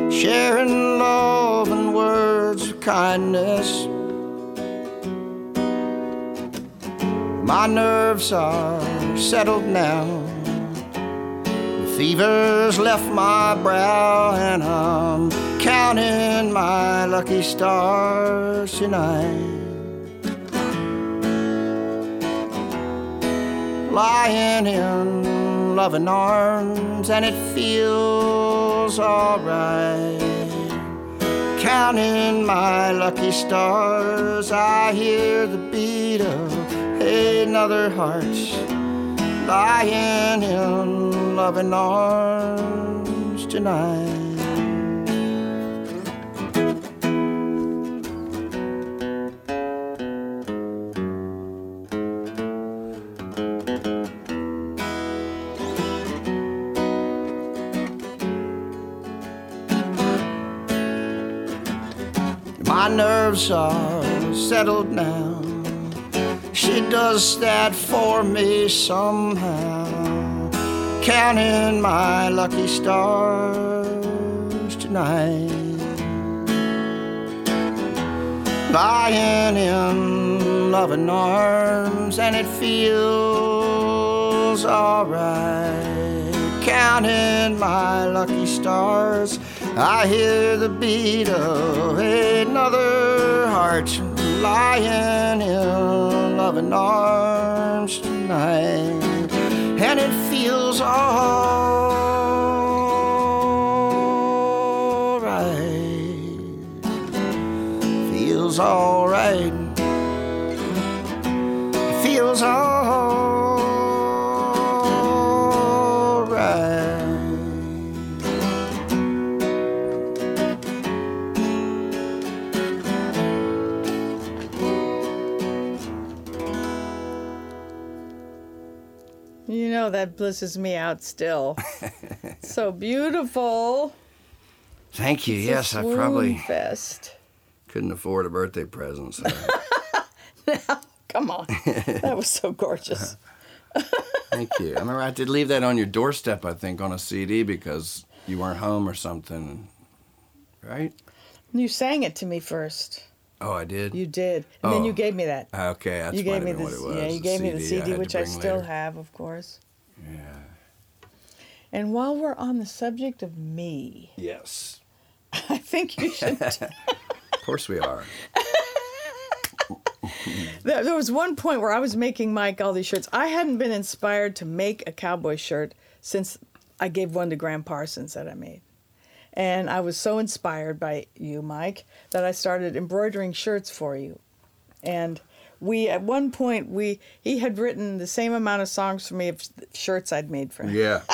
Sharing love and words of kindness. My nerves are settled now. The fever's left my brow, and I'm counting my lucky stars tonight. Lying in loving arms, and it feels alright. Counting my lucky stars, I hear the beat of another heart lying in loving arms tonight. Nerves are settled now. She does that for me somehow. Counting my lucky stars tonight. Lying in loving arms, and it feels alright. Counting my lucky stars, I hear the beat of another heart lying in loving arms tonight, and it feels alright. Feels alright. Feels know that blisses me out still. <laughs> so beautiful. Thank you. It's Yes, I probably fest. couldn't afford a birthday present. So. <laughs> Come on, that was so gorgeous. <laughs> Thank you. I remember I did leave that on your doorstep, I think, on a CD because you weren't home or something. Right? You sang it to me first. Oh, I did? You did. And then Oh. you gave me that. Okay, that's you gave me been this. what it was. Yeah, you gave me the CD, to which I still later. have, of course. Yeah. And while we're on the subject of me, Yes. I think you should. Of <laughs> <laughs> course we are. there, there was one point where I was making Mike all these shirts. I hadn't been inspired to make a cowboy shirt since I gave one to Gram Parsons that I made. And I was so inspired by you, Mike, that I started embroidering shirts for you. And we, at one point, we he had written the same amount of songs for me of shirts I'd made for him. Yeah. <laughs>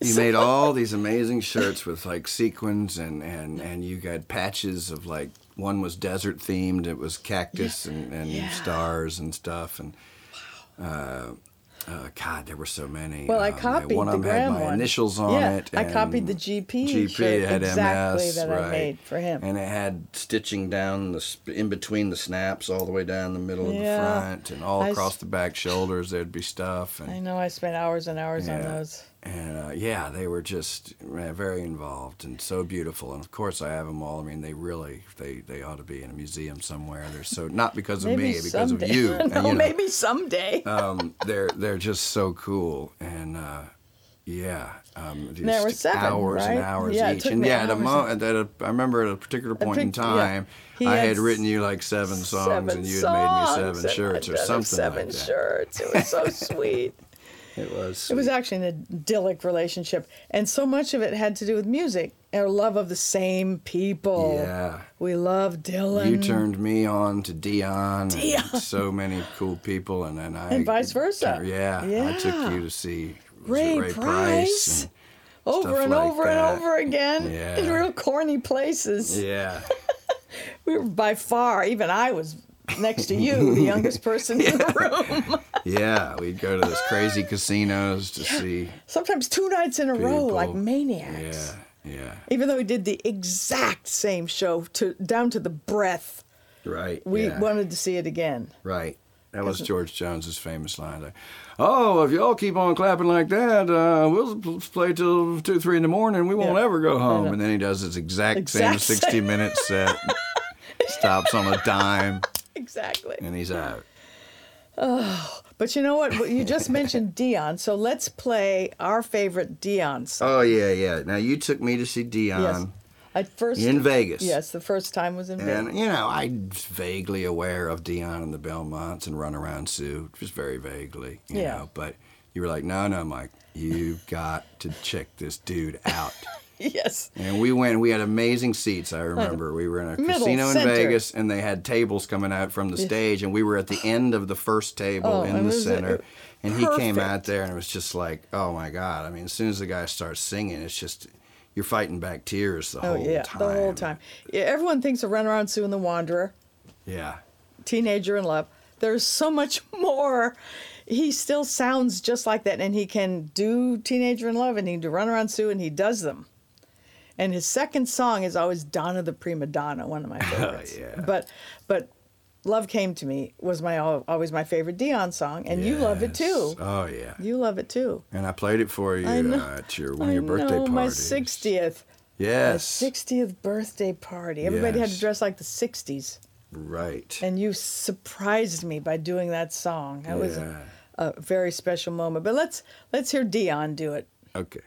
You made all these amazing shirts with like sequins and, and, and you got patches of like one was desert themed, it was cactus and, and Yeah. stars and stuff and uh, uh, God, there were so many. Well, I Um, copied one of the them had my one. initials on Yeah, it. I copied the GP GP had exactly MS, that I made for him. and it had stitching down the sp- in between the snaps, all the way down the middle of the front, and all I across the back shoulders. There'd be stuff, and I know I spent hours and hours on those. And uh, yeah, they were just uh, very involved and so beautiful. And of course, I have them all. I mean, they really they they ought to be in a museum somewhere. They're so not because of me, because someday. of you. <laughs> no, and, you know, maybe someday. <laughs> um, they're they're just so cool and. Uh, yeah, um, just There were seven, hours and hours Yeah, each, and yeah, at a hours mo- and- at a, I remember at a particular point in yeah. time, He I had had written you like seven songs, seven and you had made me seven shirts or something Seven like that. Seven shirts. It was so <laughs> sweet. It was. It was actually an idyllic relationship, and so much of it had to do with music, and our love of the same people. Yeah. we love Dylan. You turned me on to Dion, Dion. and <laughs> so many cool people, and then I And vice versa. Yeah, yeah. I took you to see Ray Ray Price. and over and like over that. and over again Yeah. <laughs> in real corny places. yeah, <laughs> We were by far, even I was next to you, the youngest person in the room. Yeah. We'd go to those crazy <laughs> casinos to see. Sometimes two nights in a row, like maniacs. Yeah, yeah, Even though we did the exact same show to down to the breath, right. we yeah. wanted to see it again. Right. That was George Jones's famous line. Like, oh, if y'all keep on clapping like that, uh, we'll play till two, three in the morning. We won't Yeah. ever go home. And then he does his exact, Exact same sixty-minute set, <laughs> stops on a dime, Exactly. and he's out. But you know what? You just mentioned <laughs> Dion, so let's play our favorite Dion song. Oh, yeah, yeah. Now, you took me to see Dion yes. At first, in Vegas. Yes, the first time was in Vegas. And, you know, I was vaguely aware of Dion and the Belmonts and Run Around Sue, just very vaguely, you Yeah. know. But you were like, no, no, Mike, you got to check this dude out. <laughs> Yes. And we went. We had amazing seats. I remember we were in a Middle, casino in. Vegas, and they had tables coming out from the stage, and we were at the end of the first table Oh, in it the uh, center. And he came out there, and it was just like, oh my god! I mean, as soon as the guy starts singing, it's just you're fighting back tears the Oh whole yeah, time. the whole time. Yeah, everyone thinks of Run Around Sue and the Wanderer, Yeah, Teenager in Love. There's so much <laughs> more. He still sounds just like that, and he can do Teenager in Love, and he can do Run Around Sue, and he does them. And his second song is always Donna the Prima Donna, one of my <laughs> favorites. Oh, yeah. But but Love Came to Me was my always my favorite Dion song, and you love it too. Oh yeah. You love it too. And I played it for you I know. uh, at your one of I your birthday know, my 60th. Yes. My 60th birthday party. Everybody had to dress like the 60s. Right. And you surprised me by doing that song. That was a, a very special moment. But let's let's hear Dion do it. Okay.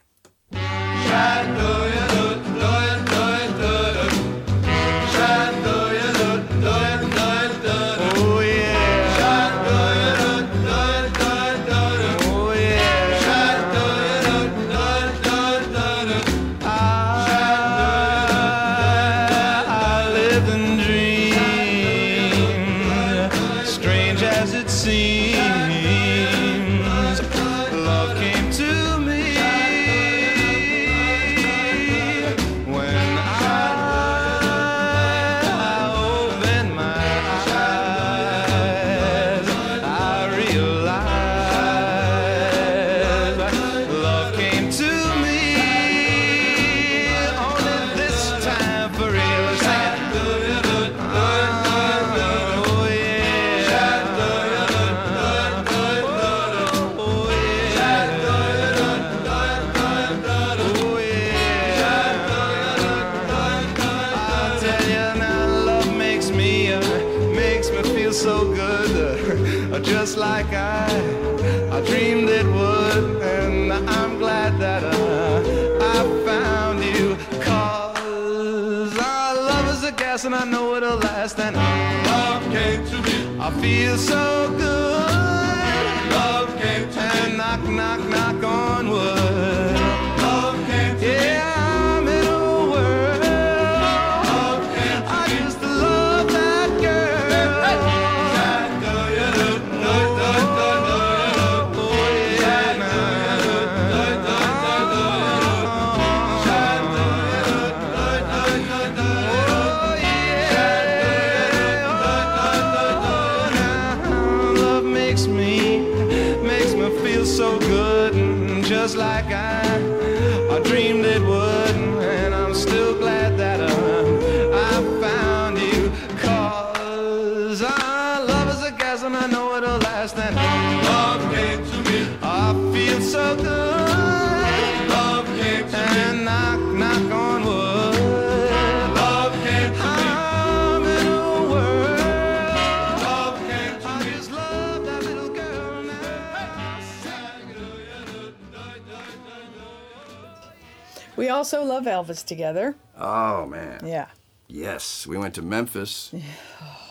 Also love Elvis together. Oh man. Yeah. Yes, we went to Memphis. <sighs> Oh,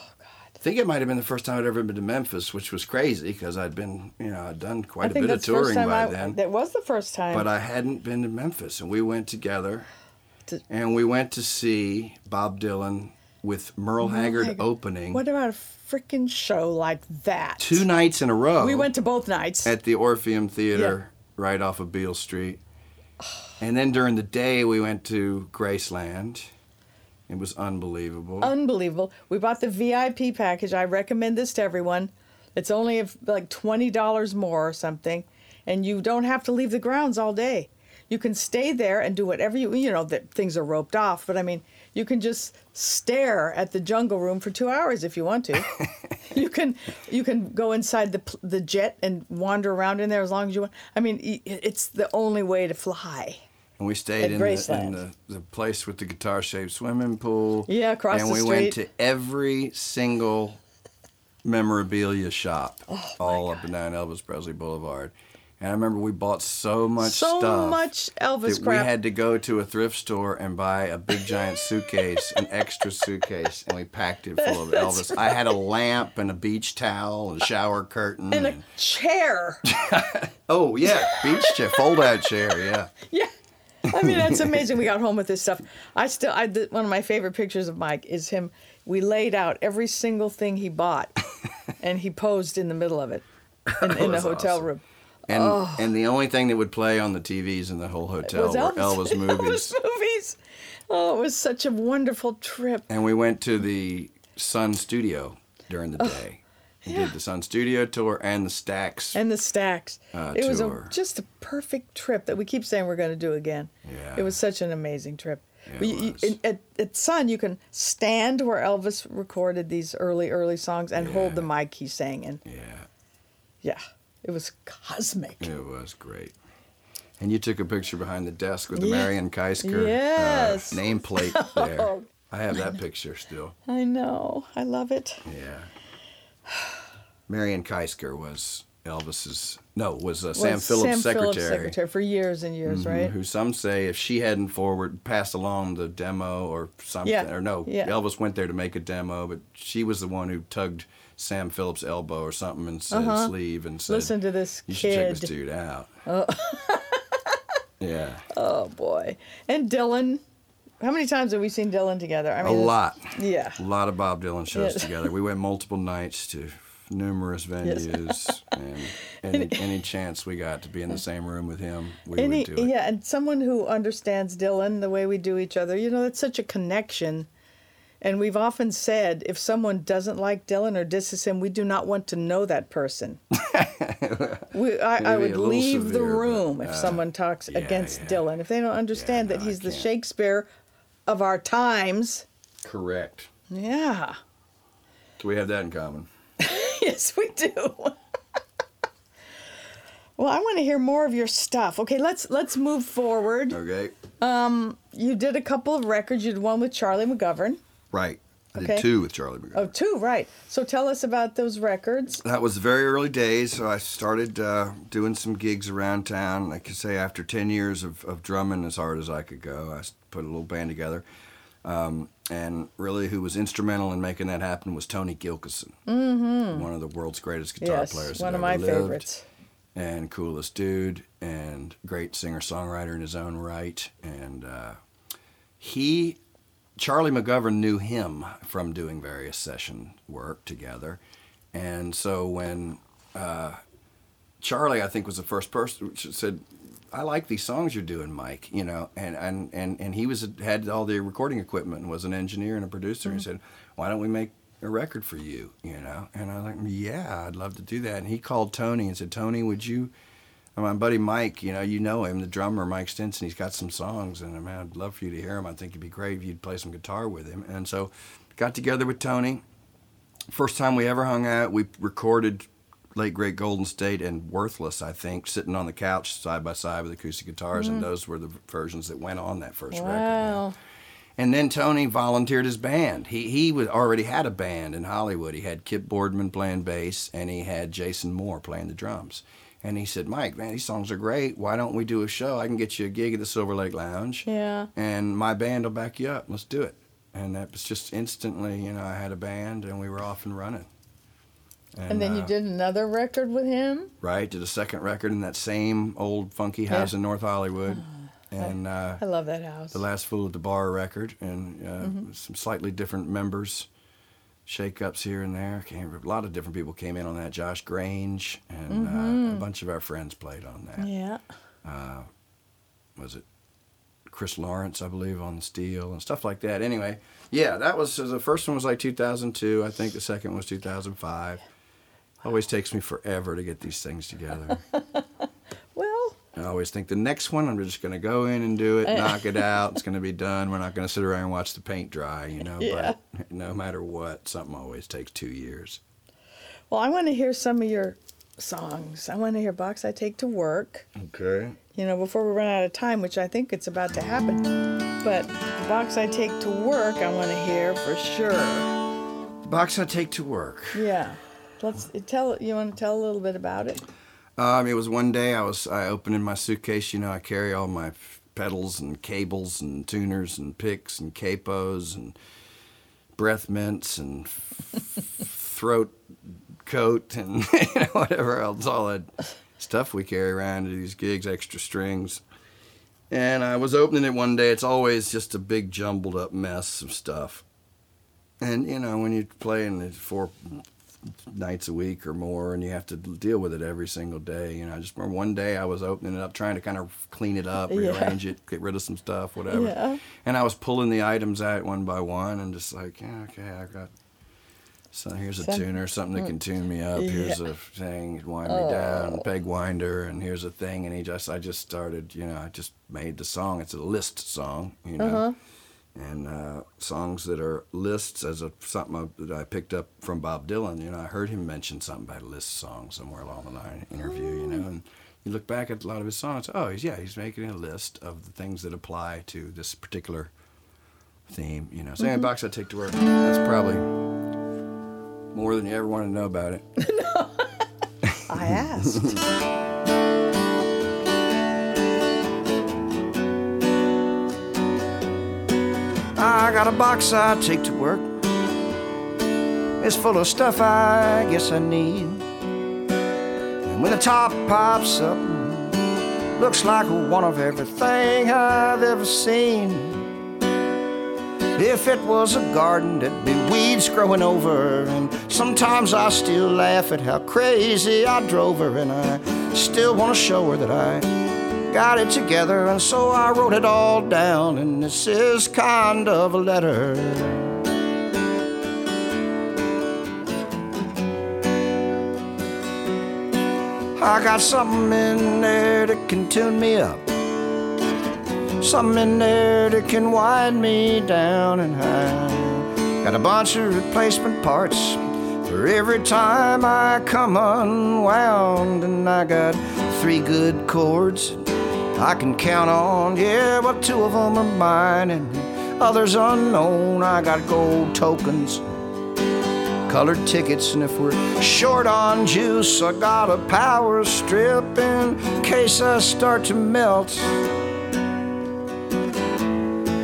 I think it might have been the first time I'd ever been to Memphis, which was crazy because I'd been, you know, I'd done quite I a bit of that's the first touring by I, then. That was the first time. but I hadn't been to Memphis, and we went together, To- and we went to see Bob Dylan with Merle Haggard Haggard. opening what about a freaking show like that? two nights in a row. We went to both nights. at the Orpheum Theater right off of Beale Street, and then during the day we went to Graceland. It was unbelievable. Unbelievable. We bought the VIP package. I recommend this to everyone. It's only like $20 more or something, and you don't have to leave the grounds all day. You can stay there and do whatever you you know that things are roped off, but I mean, you can just stare at the jungle room for 2 hours if you want to. <laughs> you can you can go inside the the jet and wander around in there as long as you want. I mean, it's the only way to fly. And we stayed in, the, in the, the place with the guitar shaped swimming pool. Yeah, across And the street. And we went to every single memorabilia shop Oh, all up and down Elvis Presley Boulevard. And I remember we bought so much So stuff. much Elvis that crap. We had to go to a thrift store and buy a big giant suitcase, an extra suitcase, and we packed it full of <laughs> Elvis. I had a lamp and a beach towel and a shower curtain. And a chair. <laughs> oh, yeah, beach chair, fold out chair, yeah. <laughs> Yeah. I mean, that's amazing. We got home with this stuff. I still, I did, one of my favorite pictures of Mike is him. We laid out every single thing he bought, and he posed in the middle of it in, in the hotel awesome. room. And and the only thing that would play on the TVs in the whole hotel was were Elvis, Elvis <laughs> movies. Elvis movies. Oh, it was such a wonderful trip. and we went to the Sun Studio during the day. We did the Sun Studio tour and the Stax. And the Stax. Uh, it was a, just a perfect trip that we keep saying we're going to do again. Yeah. It was such an amazing trip. Yeah, you- was. in- at, at Sun, you can stand where Elvis recorded these early, early songs and hold the mic he sang in. yeah, Yeah, it was cosmic. it was great. And you took a picture behind the desk with the Yeah. Marion Keisker Yes. uh, nameplate <laughs> there. I have that picture still. I know. I love it. Yeah. Marion Keisker was Elvis's no was uh, Sam Was Phillips' Sam secretary. Phillips' secretary for years and years, Mhm, right? Who some say if she hadn't forward passed along the demo or something, Yeah, or no, yeah. Elvis went there to make a demo, but she was the one who tugged Sam Phillips' elbow or something and said sleeve and said, Uh-huh. Listen to this "You should check this dude out." <laughs> yeah, Oh boy. And Dylan. How many times have we seen Dylan together? I a mean, it's- lot, Yeah. a lot of Bob Dylan shows together. We went multiple nights to numerous venues, <laughs> and any, any chance we got to be in the same room with him, we Any, would do it. yeah, and someone who understands Dylan the way we do each other, you know, that's such a connection. And we've often said if someone doesn't like Dylan or disses him, we do not want to know that person. <laughs> we, I, I would leave the severe, but, room if uh, someone talks yeah, against yeah. Dylan. If they don't understand no, that he's the. Shakespeare of our times. Correct. Yeah. So we have that in common. <laughs> yes, we do. well, I want to hear more of your stuff. Okay, let's let's move forward. Okay. Um, you did a couple of records. You did one with Charlie McGovern. Right. I Okay. did two with Charlie McGovern. Oh, two, right. So tell us about those records. That was very early days, so I started uh, doing some gigs around town. I could say after 10 years of, of drumming as hard as I could go, I put a little band together. Um, and really, who was instrumental in making that happen was Tony Gilkyson, mm-hmm. one of the world's greatest guitar yes, players. one of my lived, favorites. And coolest dude, and great singer songwriter in his own right. And uh, he Charlie McGovern knew him from doing various session work together, and so when uh, Charlie, I think, was the first person who said, "I like these songs you're doing, Mike," you know, and and and, and he was had all the recording equipment and was an engineer and a producer. He mm-hmm. said, "Why don't we make a record for you?" You know, and I was like, "Yeah, I'd love to do that." And he called Tony and said, "Tony, would you?" And my buddy Mike, you know, you know him, the drummer, Mike Stinson. He's got some songs, and man, I'd love for you to hear him. I think it'd be great if you'd play some guitar with him. And so, got together with Tony. First time we ever hung out, we recorded late great Golden State and Worthless, I think, sitting on the couch side by side with acoustic guitars, and mm. those were the versions that went on that first record. man. Wow. And then Tony volunteered his band. He he was already had a band in Hollywood. He had Kip Boardman playing bass, and he had Jason Moore playing the drums. And he said, "Mike, man, these songs are great. Why don't we do a show? I can get you a gig at the Silver Lake Lounge, Yeah. and my band will back you up. Let's do it." And that was just instantly, you know, I had a band, and we were off and running. And then you uh, did another record with him? right did a second record in that same old funky house in North Hollywood, and. Uh, I love that house. the last Fool at the Bar record, and uh, Mm-hmm. some slightly different members, shake-ups here and there. Came, a lot of different people came in on that. Josh Grange and uh, a bunch of our friends played on that. Mm-hmm. yeah. Was it Chris Lawrence, I believe, on steel and stuff like that. Anyway, yeah, that was the first one was like 2002. I think the second was 2005. Always takes me forever to get these things together. <laughs> Well, I always think the next one, I'm just going to go in and do it, eh. knock it out. It's going to be <laughs> done. We're not going to sit around and watch the paint dry, you know. Yeah. But <laughs> no matter what, something always takes two years. well, I want to hear some of your songs. I want to hear Box I Take to Work, Okay. you know, before we run out of time, which I think it's about to happen. But Box I Take to Work, I want to hear for sure. Box I take to work. Yeah. Let's tell, you want to tell a little bit about it? Um, it was one day I was I opened in my suitcase. You know, I carry all my pedals and cables and tuners and picks and capos and breath mints and <laughs> throat coat and <laughs> you know, whatever else, all that stuff we carry around to these gigs, extra strings. And I was opening it one day. It's always just a big jumbled up mess of stuff. And you know, when you're playing it four nights a week or more, and you have to deal with it every single day. You know, I just remember one day I was opening it up, trying to kind of clean it up, Yeah. rearrange it, get rid of some stuff, whatever. Yeah. And I was pulling the items out one by one, and just like, yeah, okay, I got. So here's a Some- tuner, something that mm. can tune me up. Here's Yeah. a thing, wind me down, oh. peg winder, and here's a thing. And he just, I just started, you know, I just made the song. It's a list song, you know uh-huh. And uh, songs that are lists as a something that I picked up from Bob Dylan. You know, I heard him mention something about a list song somewhere along the line interview. You know, and you look back at a lot of his songs. Oh, he's yeah, he's making a list of the things that apply to this particular theme. You know, so anyway, box I take to work. That's probably more than you ever want to know about it. <laughs> no, <laughs> I asked. I got a box I take to work. It's full of stuff I guess I need. And when the top pops up, looks like one of everything I've ever seen. If it was a garden, there'd be weeds growing over. And sometimes I still laugh at how crazy I drove her. And I still want to show her that I got it together. And so I wrote it all down. And this is kind of a letter. I got something in there that can tune me up. Something in there that can wind me down and high. Got a bunch of replacement parts for every time I come unwound. And I got three good chords I can count on. Yeah, but two of them are mine. And others unknown. I got gold tokens, colored tickets, and if we're short on juice, I got a power strip in case I start to melt.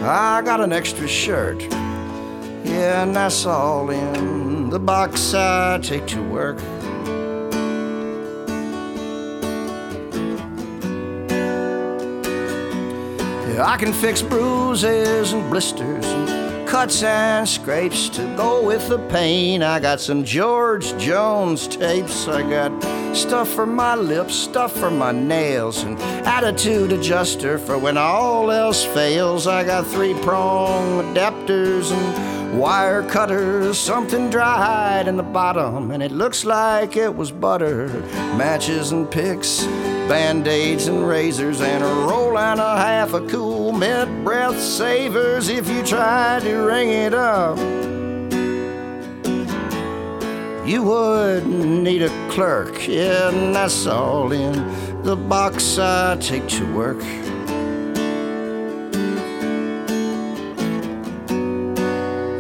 I got an extra shirt, yeah, and that's all in the box I take to work. Yeah, I can fix bruises and blisters and cuts and scrapes to go with the pain. I got some George Jones tapes. I got stuff for my lips, stuff for my nails, and attitude adjuster for when all else fails. I got three prong adapters and wire cutters, something dried in the bottom, and it looks like it was butter. Matches and picks band-aids and razors and a roll and a half of cool mint breath savers if you try to ring it up. You would need a clerk yeah and that's all in the box i take to work.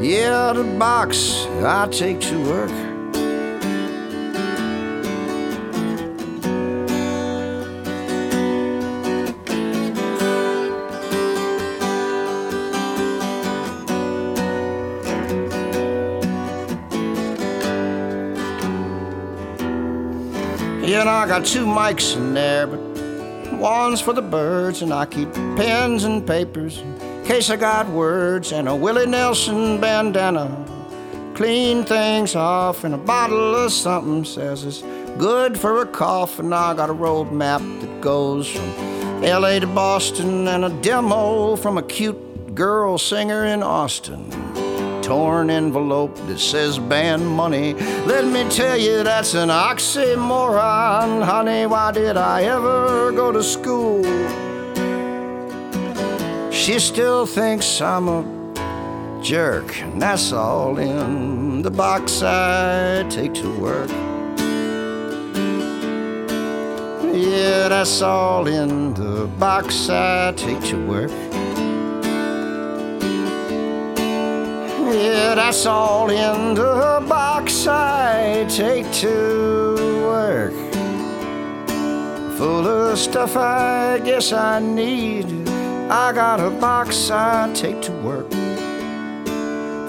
Yeah the box i take to work and I got two mics in there, but one's for the birds, and I keep pens and papers. In case I got words, and a Willie Nelson bandana. Clean things off, and a bottle of something says it's good for a cough, and I got a road map that goes from LA to Boston, and a demo from a cute girl singer in Austin torn envelope that says band money. Let me tell you, that's an oxymoron, honey. Why did I ever go to school? She still thinks I'm a jerk, and that's all in the box I take to work. Yeah, that's all in the box I take to work. Yeah, that's all in the box I take to work. Full of stuff I guess I need. I got a box I take to work.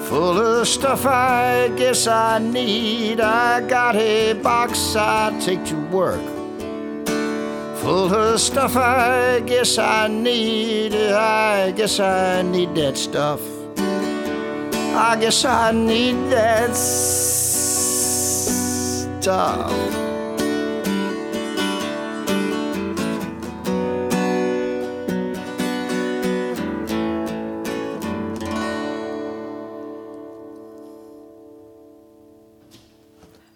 Full of stuff I guess I need. I got a box I take to work. Full of stuff I guess I need. I guess I need that stuff. I guess I need that stuff.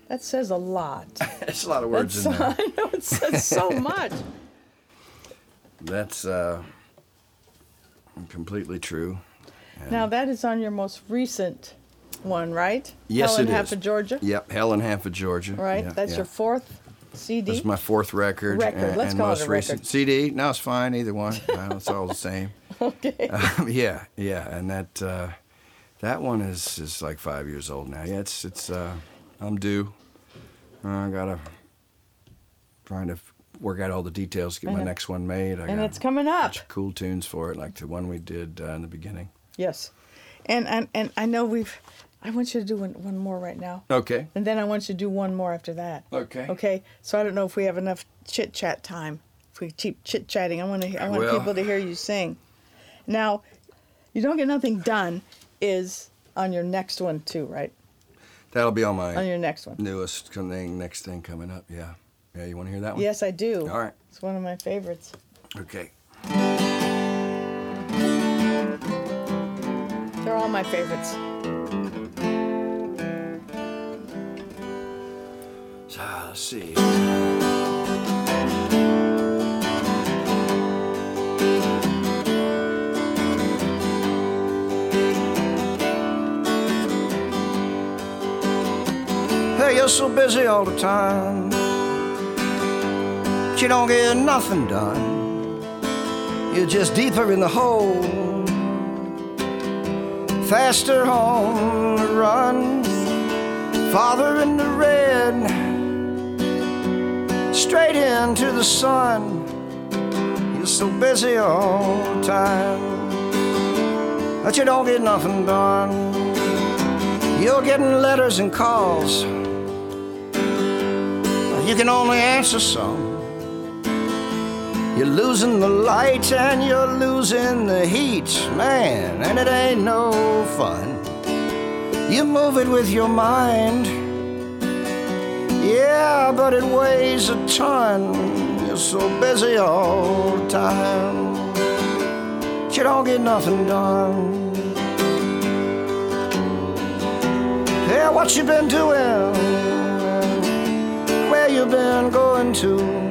That says a lot. <laughs> There's a lot of words That's, in <laughs> there. I know it says so <laughs> much. That's uh, completely true. Now that is on your most recent one, right? Yes, Helen it Half is. of Georgia. Yep, Hell and Half of Georgia. Right. Yeah, That's yeah. your fourth CD. This is my fourth record. Record. And, Let's and call it most a recent record. CD. No, it's fine. Either one. <laughs> No, it's all the same. <laughs> okay. Um, yeah, yeah, and that uh, that one is is like five years old now. Yeah, it's it's uh, I'm due. Uh, I gotta trying to work out all the details to get my it- next one made. I and it's coming a up. cool tunes for it, like the one we did uh, in the beginning. Yes. And, and and I know we've. I want you to do one, one more right now. Okay. And then I want you to do one more after that. Okay. Okay. So I don't know if we have enough chit chat time. If we keep chit chatting, I want to. I want Well- people to hear you sing. Now, you don't get nothing done. Is on your next one too, right? That'll be on my On your next one. newest thing, next thing coming up. Yeah. Yeah, you want to hear that one? Yes, I do. All right. It's one of my favorites. Okay. All my favorites. So let's see. Hey, you're so busy all the time. But you don't get nothing done. You're just deeper in the hole. Faster on the run. Father in the red, straight into the sun. You're so busy all the time that you don't get nothing done. You're getting letters and calls. But you can only answer some. You're losing the light and you're losing the heat, man, and it ain't no fun. You move it with your mind, yeah, but it weighs a ton. You're so busy all the time, but you don't get nothing done. Yeah, what you been doing? Where you been going to?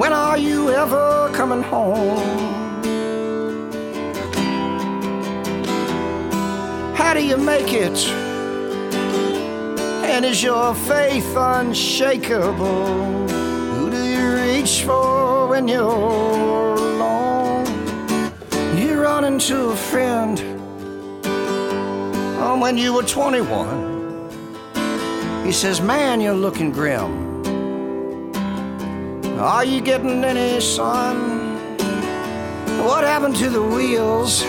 When are you ever coming home? How do you make it? And is your faith unshakable? Who do you reach for when you're alone? You run into a friend oh, when you were 21. He says, Man, you're looking grim. Are you getting any sun? What happened to the wheels?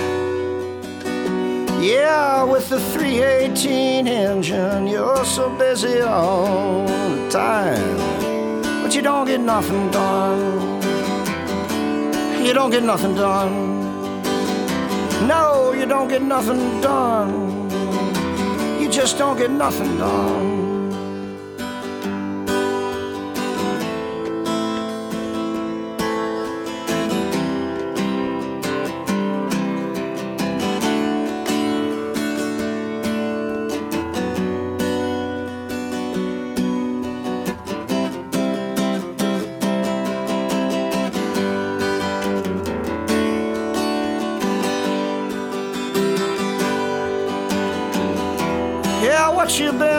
Yeah, with the 318 engine, you're so busy all the time. But you don't get nothing done. You don't get nothing done. No, you don't get nothing done. You just don't get nothing done. You been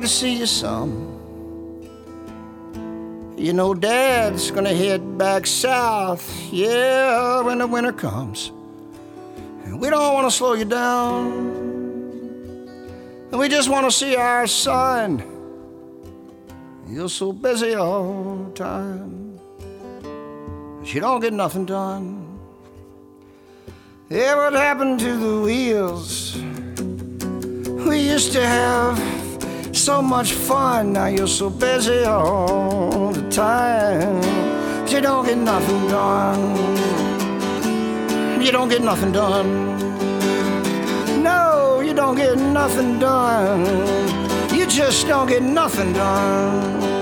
to see you some. You know, Dad's gonna head back south, yeah, when the winter comes. And we don't wanna slow you down. And we just wanna see our son. You're so busy all the time. But you don't get nothing done. Yeah, what happened to the wheels? We used to have so much fun. Now you're so busy all the time. You don't get nothing done. You don't get nothing done. No, you don't get nothing done. You just don't get nothing done.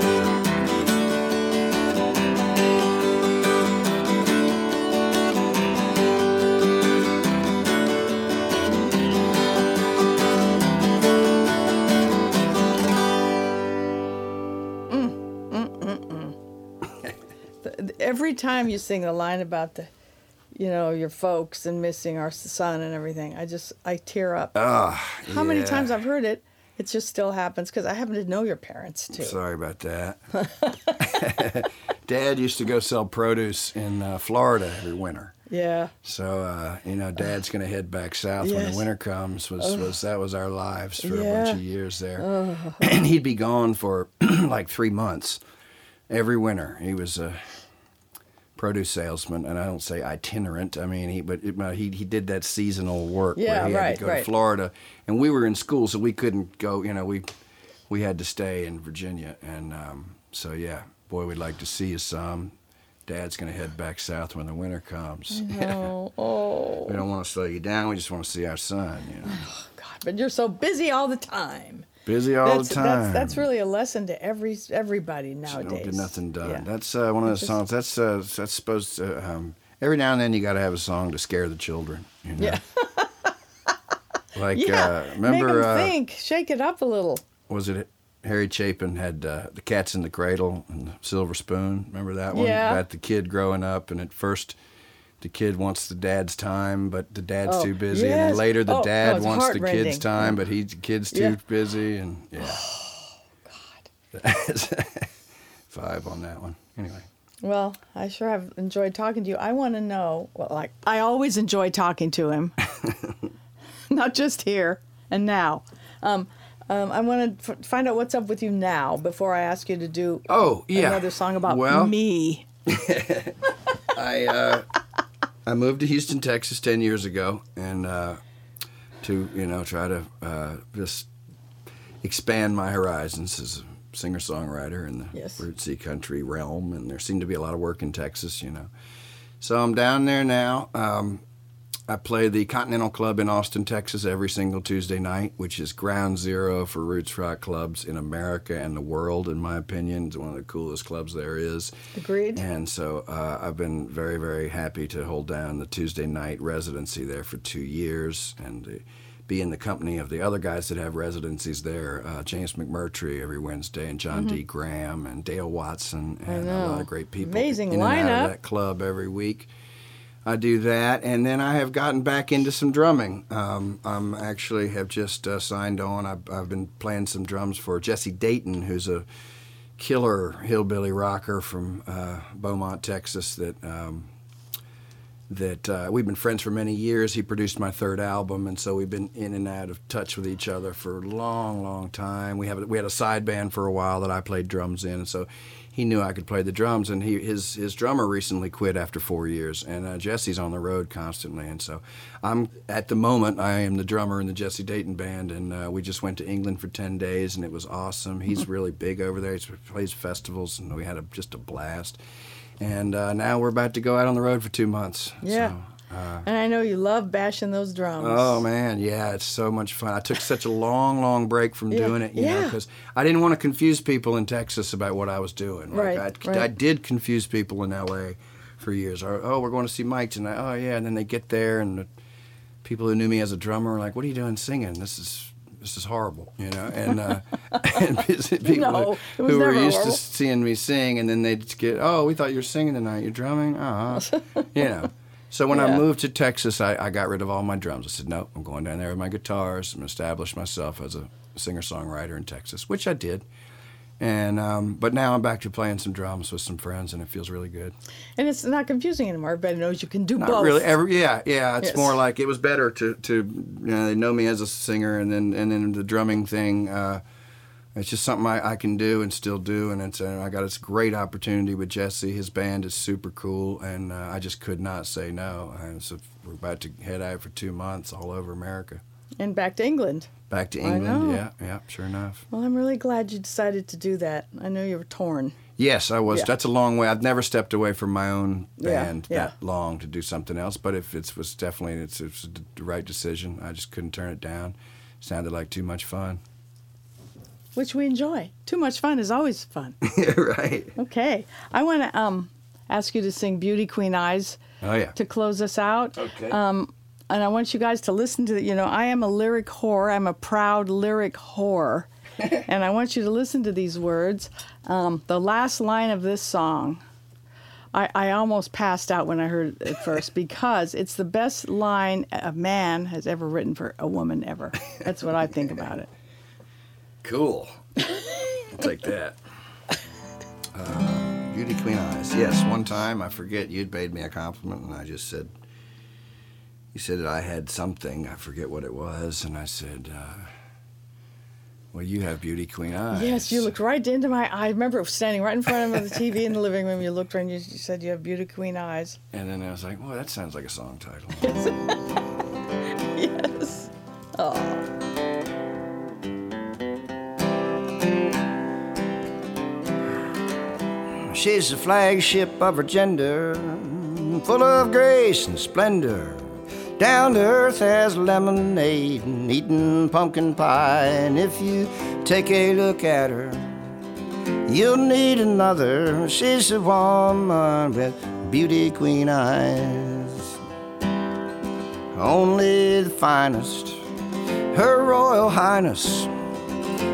Every time you sing the line about the, you know, your folks and missing our son and everything, I just I tear up. Ah, How many times I've heard it, it just still happens because I happen to know your parents too. Sorry about that. <laughs> Dad used to go sell produce in uh, Florida every winter. Yeah. So uh, you know, Dad's gonna head back south when the winter comes. Was was that was our lives for a bunch of years there, and <clears throat> he'd be gone for <clears throat> like three months every winter. He was a produce salesman, and I don't say itinerant. I mean, he but it, he he did that seasonal work Yeah, where he had to go right. to Florida, and we were in school, so we couldn't go. You know, we we had to stay in Virginia, and um, so yeah, boy, we'd like to see you some. Dad's gonna head back south when the winter comes. <laughs> Oh, oh, we don't want to slow you down. We just want to see our son. You know, <sighs> God! But you're so busy all the time. Busy all that's, the time. That's, that's really a lesson to every everybody nowadays. don't get nothing done. Yeah. That's uh, one of those songs. That's uh, that's supposed to. Um, every now and then you got to have a song to scare the children. You know? Yeah. <laughs> Like yeah. uh, remember uh, think. Shake it up a little. was it Harry Chapin had uh, the Cats in the Cradle and the Silver Spoon? Remember that one? Yeah. About the kid growing up, and at first. The kid wants the dad's time, but the dad's Oh, too busy. And yes. then later, the Oh, dad it's wants the kid's time, but he the kid's too Yeah. busy. And yeah, <sighs> Oh, <laughs> God, five on that one. Anyway, Well, I sure have enjoyed talking to you. I want to know, well, like, I always enjoy talking to him, <laughs> not just here and now. Um, um, I want to f- find out what's up with you now before I ask you to do Oh, yeah. another song about Well- me. <laughs> I uh, I moved to Houston, Texas, ten years ago, and uh, to you know try to uh, just expand my horizons as a singer songwriter in the Yes. rootsy country realm, and there seemed to be a lot of work in Texas, you know. So I'm down there now. Um, I play the Continental Club in Austin, Texas, every single Tuesday night, which is ground zero for roots rock clubs in America and the world, in my opinion. It's one of the coolest clubs there is. Agreed. And so uh, I've been very, very happy to hold down the Tuesday night residency there for two years and uh, be in the company of the other guys that have residencies there. Uh, James McMurtry every Wednesday, and Jon Dee Graham, and Dale Watson, and a lot Mm-hmm. of great people Amazing in and out lineup. of that club every week. I do that, and then I have gotten back into some drumming. Um, I'm actually have just uh, signed on. I've, I've been playing some drums for Jesse Dayton, who's a killer hillbilly rocker from uh, Beaumont, Texas. That um, that uh, we've been friends for many years. He produced my third album, and so we've been in and out of touch with each other for a long, long time. We have we had a side band for a while that I played drums in, and so he knew I could play the drums. And he his his drummer recently quit after four years, and uh, Jesse's on the road constantly, and so I'm at the moment I am the drummer in the Jesse Dayton band, and uh, we just went to England for ten days, and it was awesome. He's really big over there. He plays festivals, and we had a, just a blast. And uh, now we're about to go out on the road for two months. Yeah. So, and I know you love bashing those drums. Oh man, yeah, it's so much fun. I took such a long, long break from Yeah, doing it, you know, because I didn't want to confuse people in Texas about what I was doing. Like, Right, I, right. I did confuse people in L.A. for years. Or, oh, we're going to see Mike tonight. Oh yeah, and then they get there, and the people who knew me as a drummer are like, "What are you doing singing? This is." This is horrible, you know, and uh, <laughs> and <laughs> people No, who, who were used horrible. to seeing me sing, and then they'd get, "Oh, we thought you were singing tonight. You're drumming, uh <laughs> you know." So when I moved to Texas, I, I got rid of all my drums. I said, "No, I'm going down there with my guitars and establish myself as a singer songwriter in Texas," which I did. And um, but now I'm back to playing some drums with some friends, and it feels really good. And it's not confusing anymore. Everybody knows you can do Not both. really. Every, yeah, yeah. It's Yes. more like it was better to to you know they know me as a singer, and then and then the drumming thing. Uh, it's just something I, I can do and still do, and it's uh, I got this great opportunity with Jesse. His band is super cool, and uh, I just could not say no. And so we're about to head out for two months all over America. and back to England. Back to England. Yeah, yeah. Sure enough. Well, I'm really glad you decided to do that. I know you were torn. Yes, I was. Yeah. That's a long way. I've never stepped away from my own Yeah, band yeah. that long to do something else. But if it was definitely it's, it's the right decision, I just couldn't turn it down. Sounded like too much fun. Which we enjoy. Too much fun is always fun. <laughs> right. Okay, I want to um, ask you to sing "Beauty Queen Eyes" Oh yeah. to close us out. Okay. Um, and I want you guys to listen to. You know, I am a lyric whore. I'm a proud lyric whore, <laughs> and I want you to listen to these words. Um, the last line of this song. I, I almost passed out when I heard it <laughs> first because it's the best line a man has ever written for a woman ever. That's what I think about it. Cool. I'll take that. Uh, Beauty Queen Eyes. Yes, one time I forget you'd made me a compliment, and I just said, you said that I had something. I forget what it was, and I said, uh, Well, you have beauty queen eyes. Yes, you looked right into my eye. I remember standing right in front of the TV in the living room. You looked right and you, you said you have beauty queen eyes. And then I was like, well, that sounds like a song title. <laughs> Yes. Oh. She's the flagship of her gender, full of grace and splendor. Down to earth as lemonade and eating pumpkin pie. And if you take a look at her, you'll need another. She's a woman with beauty queen eyes. Only the finest, her royal highness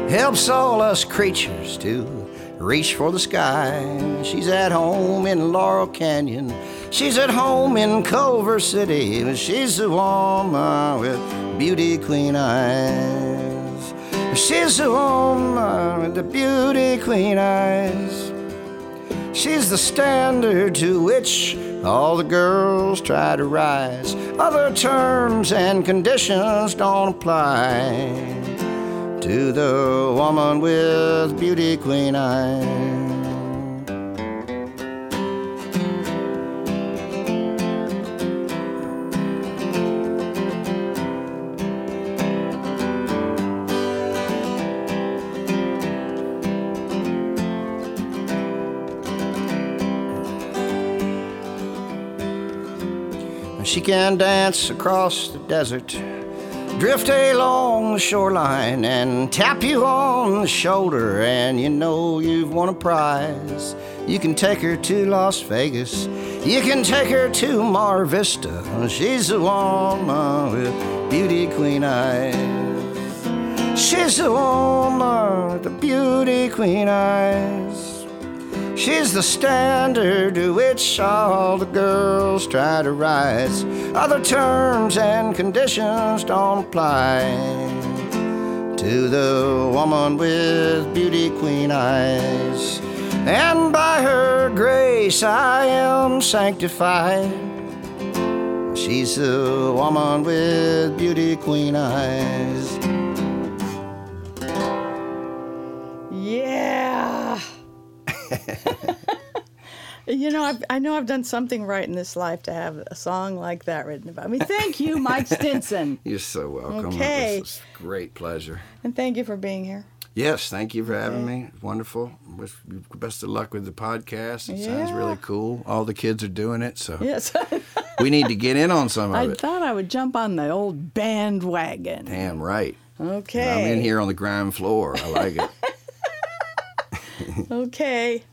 helps all us creatures to reach for the sky. She's at home in Laurel Canyon. She's at home in Culver City. She's a woman with beauty queen eyes. She's a woman with the beauty queen eyes. She's the standard to which all the girls try to rise. Other terms and conditions don't apply to the woman with beauty queen eyes. She can dance across the desert, drift along the shoreline, and tap you on the shoulder, and you know you've won a prize. You can take her to Las Vegas, you can take her to Mar Vista. She's a woman with beauty queen eyes. She's a woman with the beauty queen eyes. She's the standard to which all the girls try to rise. Other terms and conditions don't apply to the woman with beauty queen eyes. And by her grace I am sanctified. She's the woman with beauty queen eyes. You know, I've, I know I've done something right in this life to have a song like that written about me. Thank you, Mike <laughs> Stinson. You're so welcome. Okay. It's a great pleasure. And thank you for being here. Yes, thank you for having me. Wonderful. Wish you Best of luck with the podcast. It sounds really cool. All the kids are doing it, so Yes. <laughs> we need to get in on some I of it. I thought I would jump on the old bandwagon. Damn right. Okay. I'm in here on the ground floor. I like it. <laughs> Okay.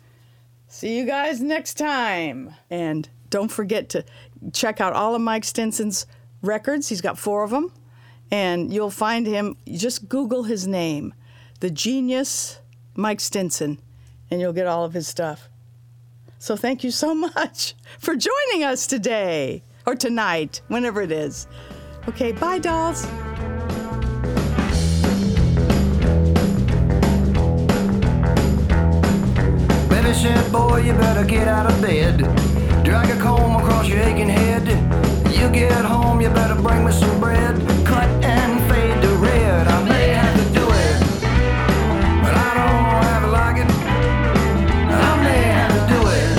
See you guys next time. And don't forget to check out all of Mike Stinson's records. He's got four of them. And you'll find him, just Google his name, The Genius Mike Stinson, and you'll get all of his stuff. So thank you so <laughs> much for joining us today or tonight, whenever it is. Okay, bye, dolls. Said, boy, you better get out of bed. Drag a comb across your aching head. You get home, you better bring me some bread. Cut and fade to red. I may have to do it, but I don't have to like it. I may have to do it,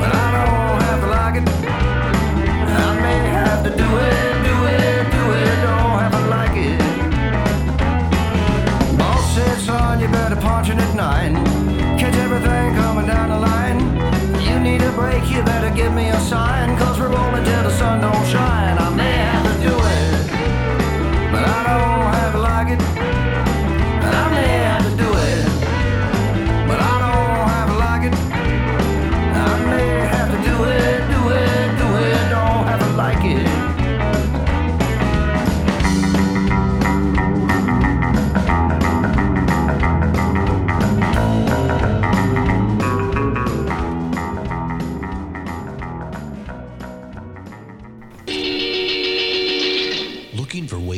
but I don't have to like it. I may have to do it, do it, do it, don't have to like it. Boss said, son, you better punch it at nine. You better give me a sign. Cause we're rolling till the sun don't shine.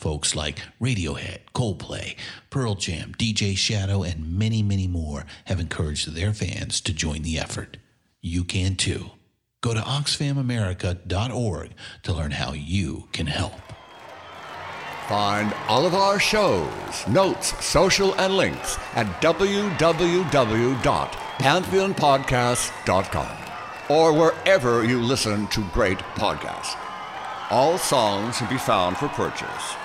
Folks like Radiohead, Coldplay, Pearl Jam, DJ Shadow, and many, many more have encouraged their fans to join the effort. You can too. Go to oxfamamerica.org to learn how you can help. Find all of our shows, notes, social, and links at www.pantheonpodcast.com or wherever you listen to great podcasts. All songs can be found for purchase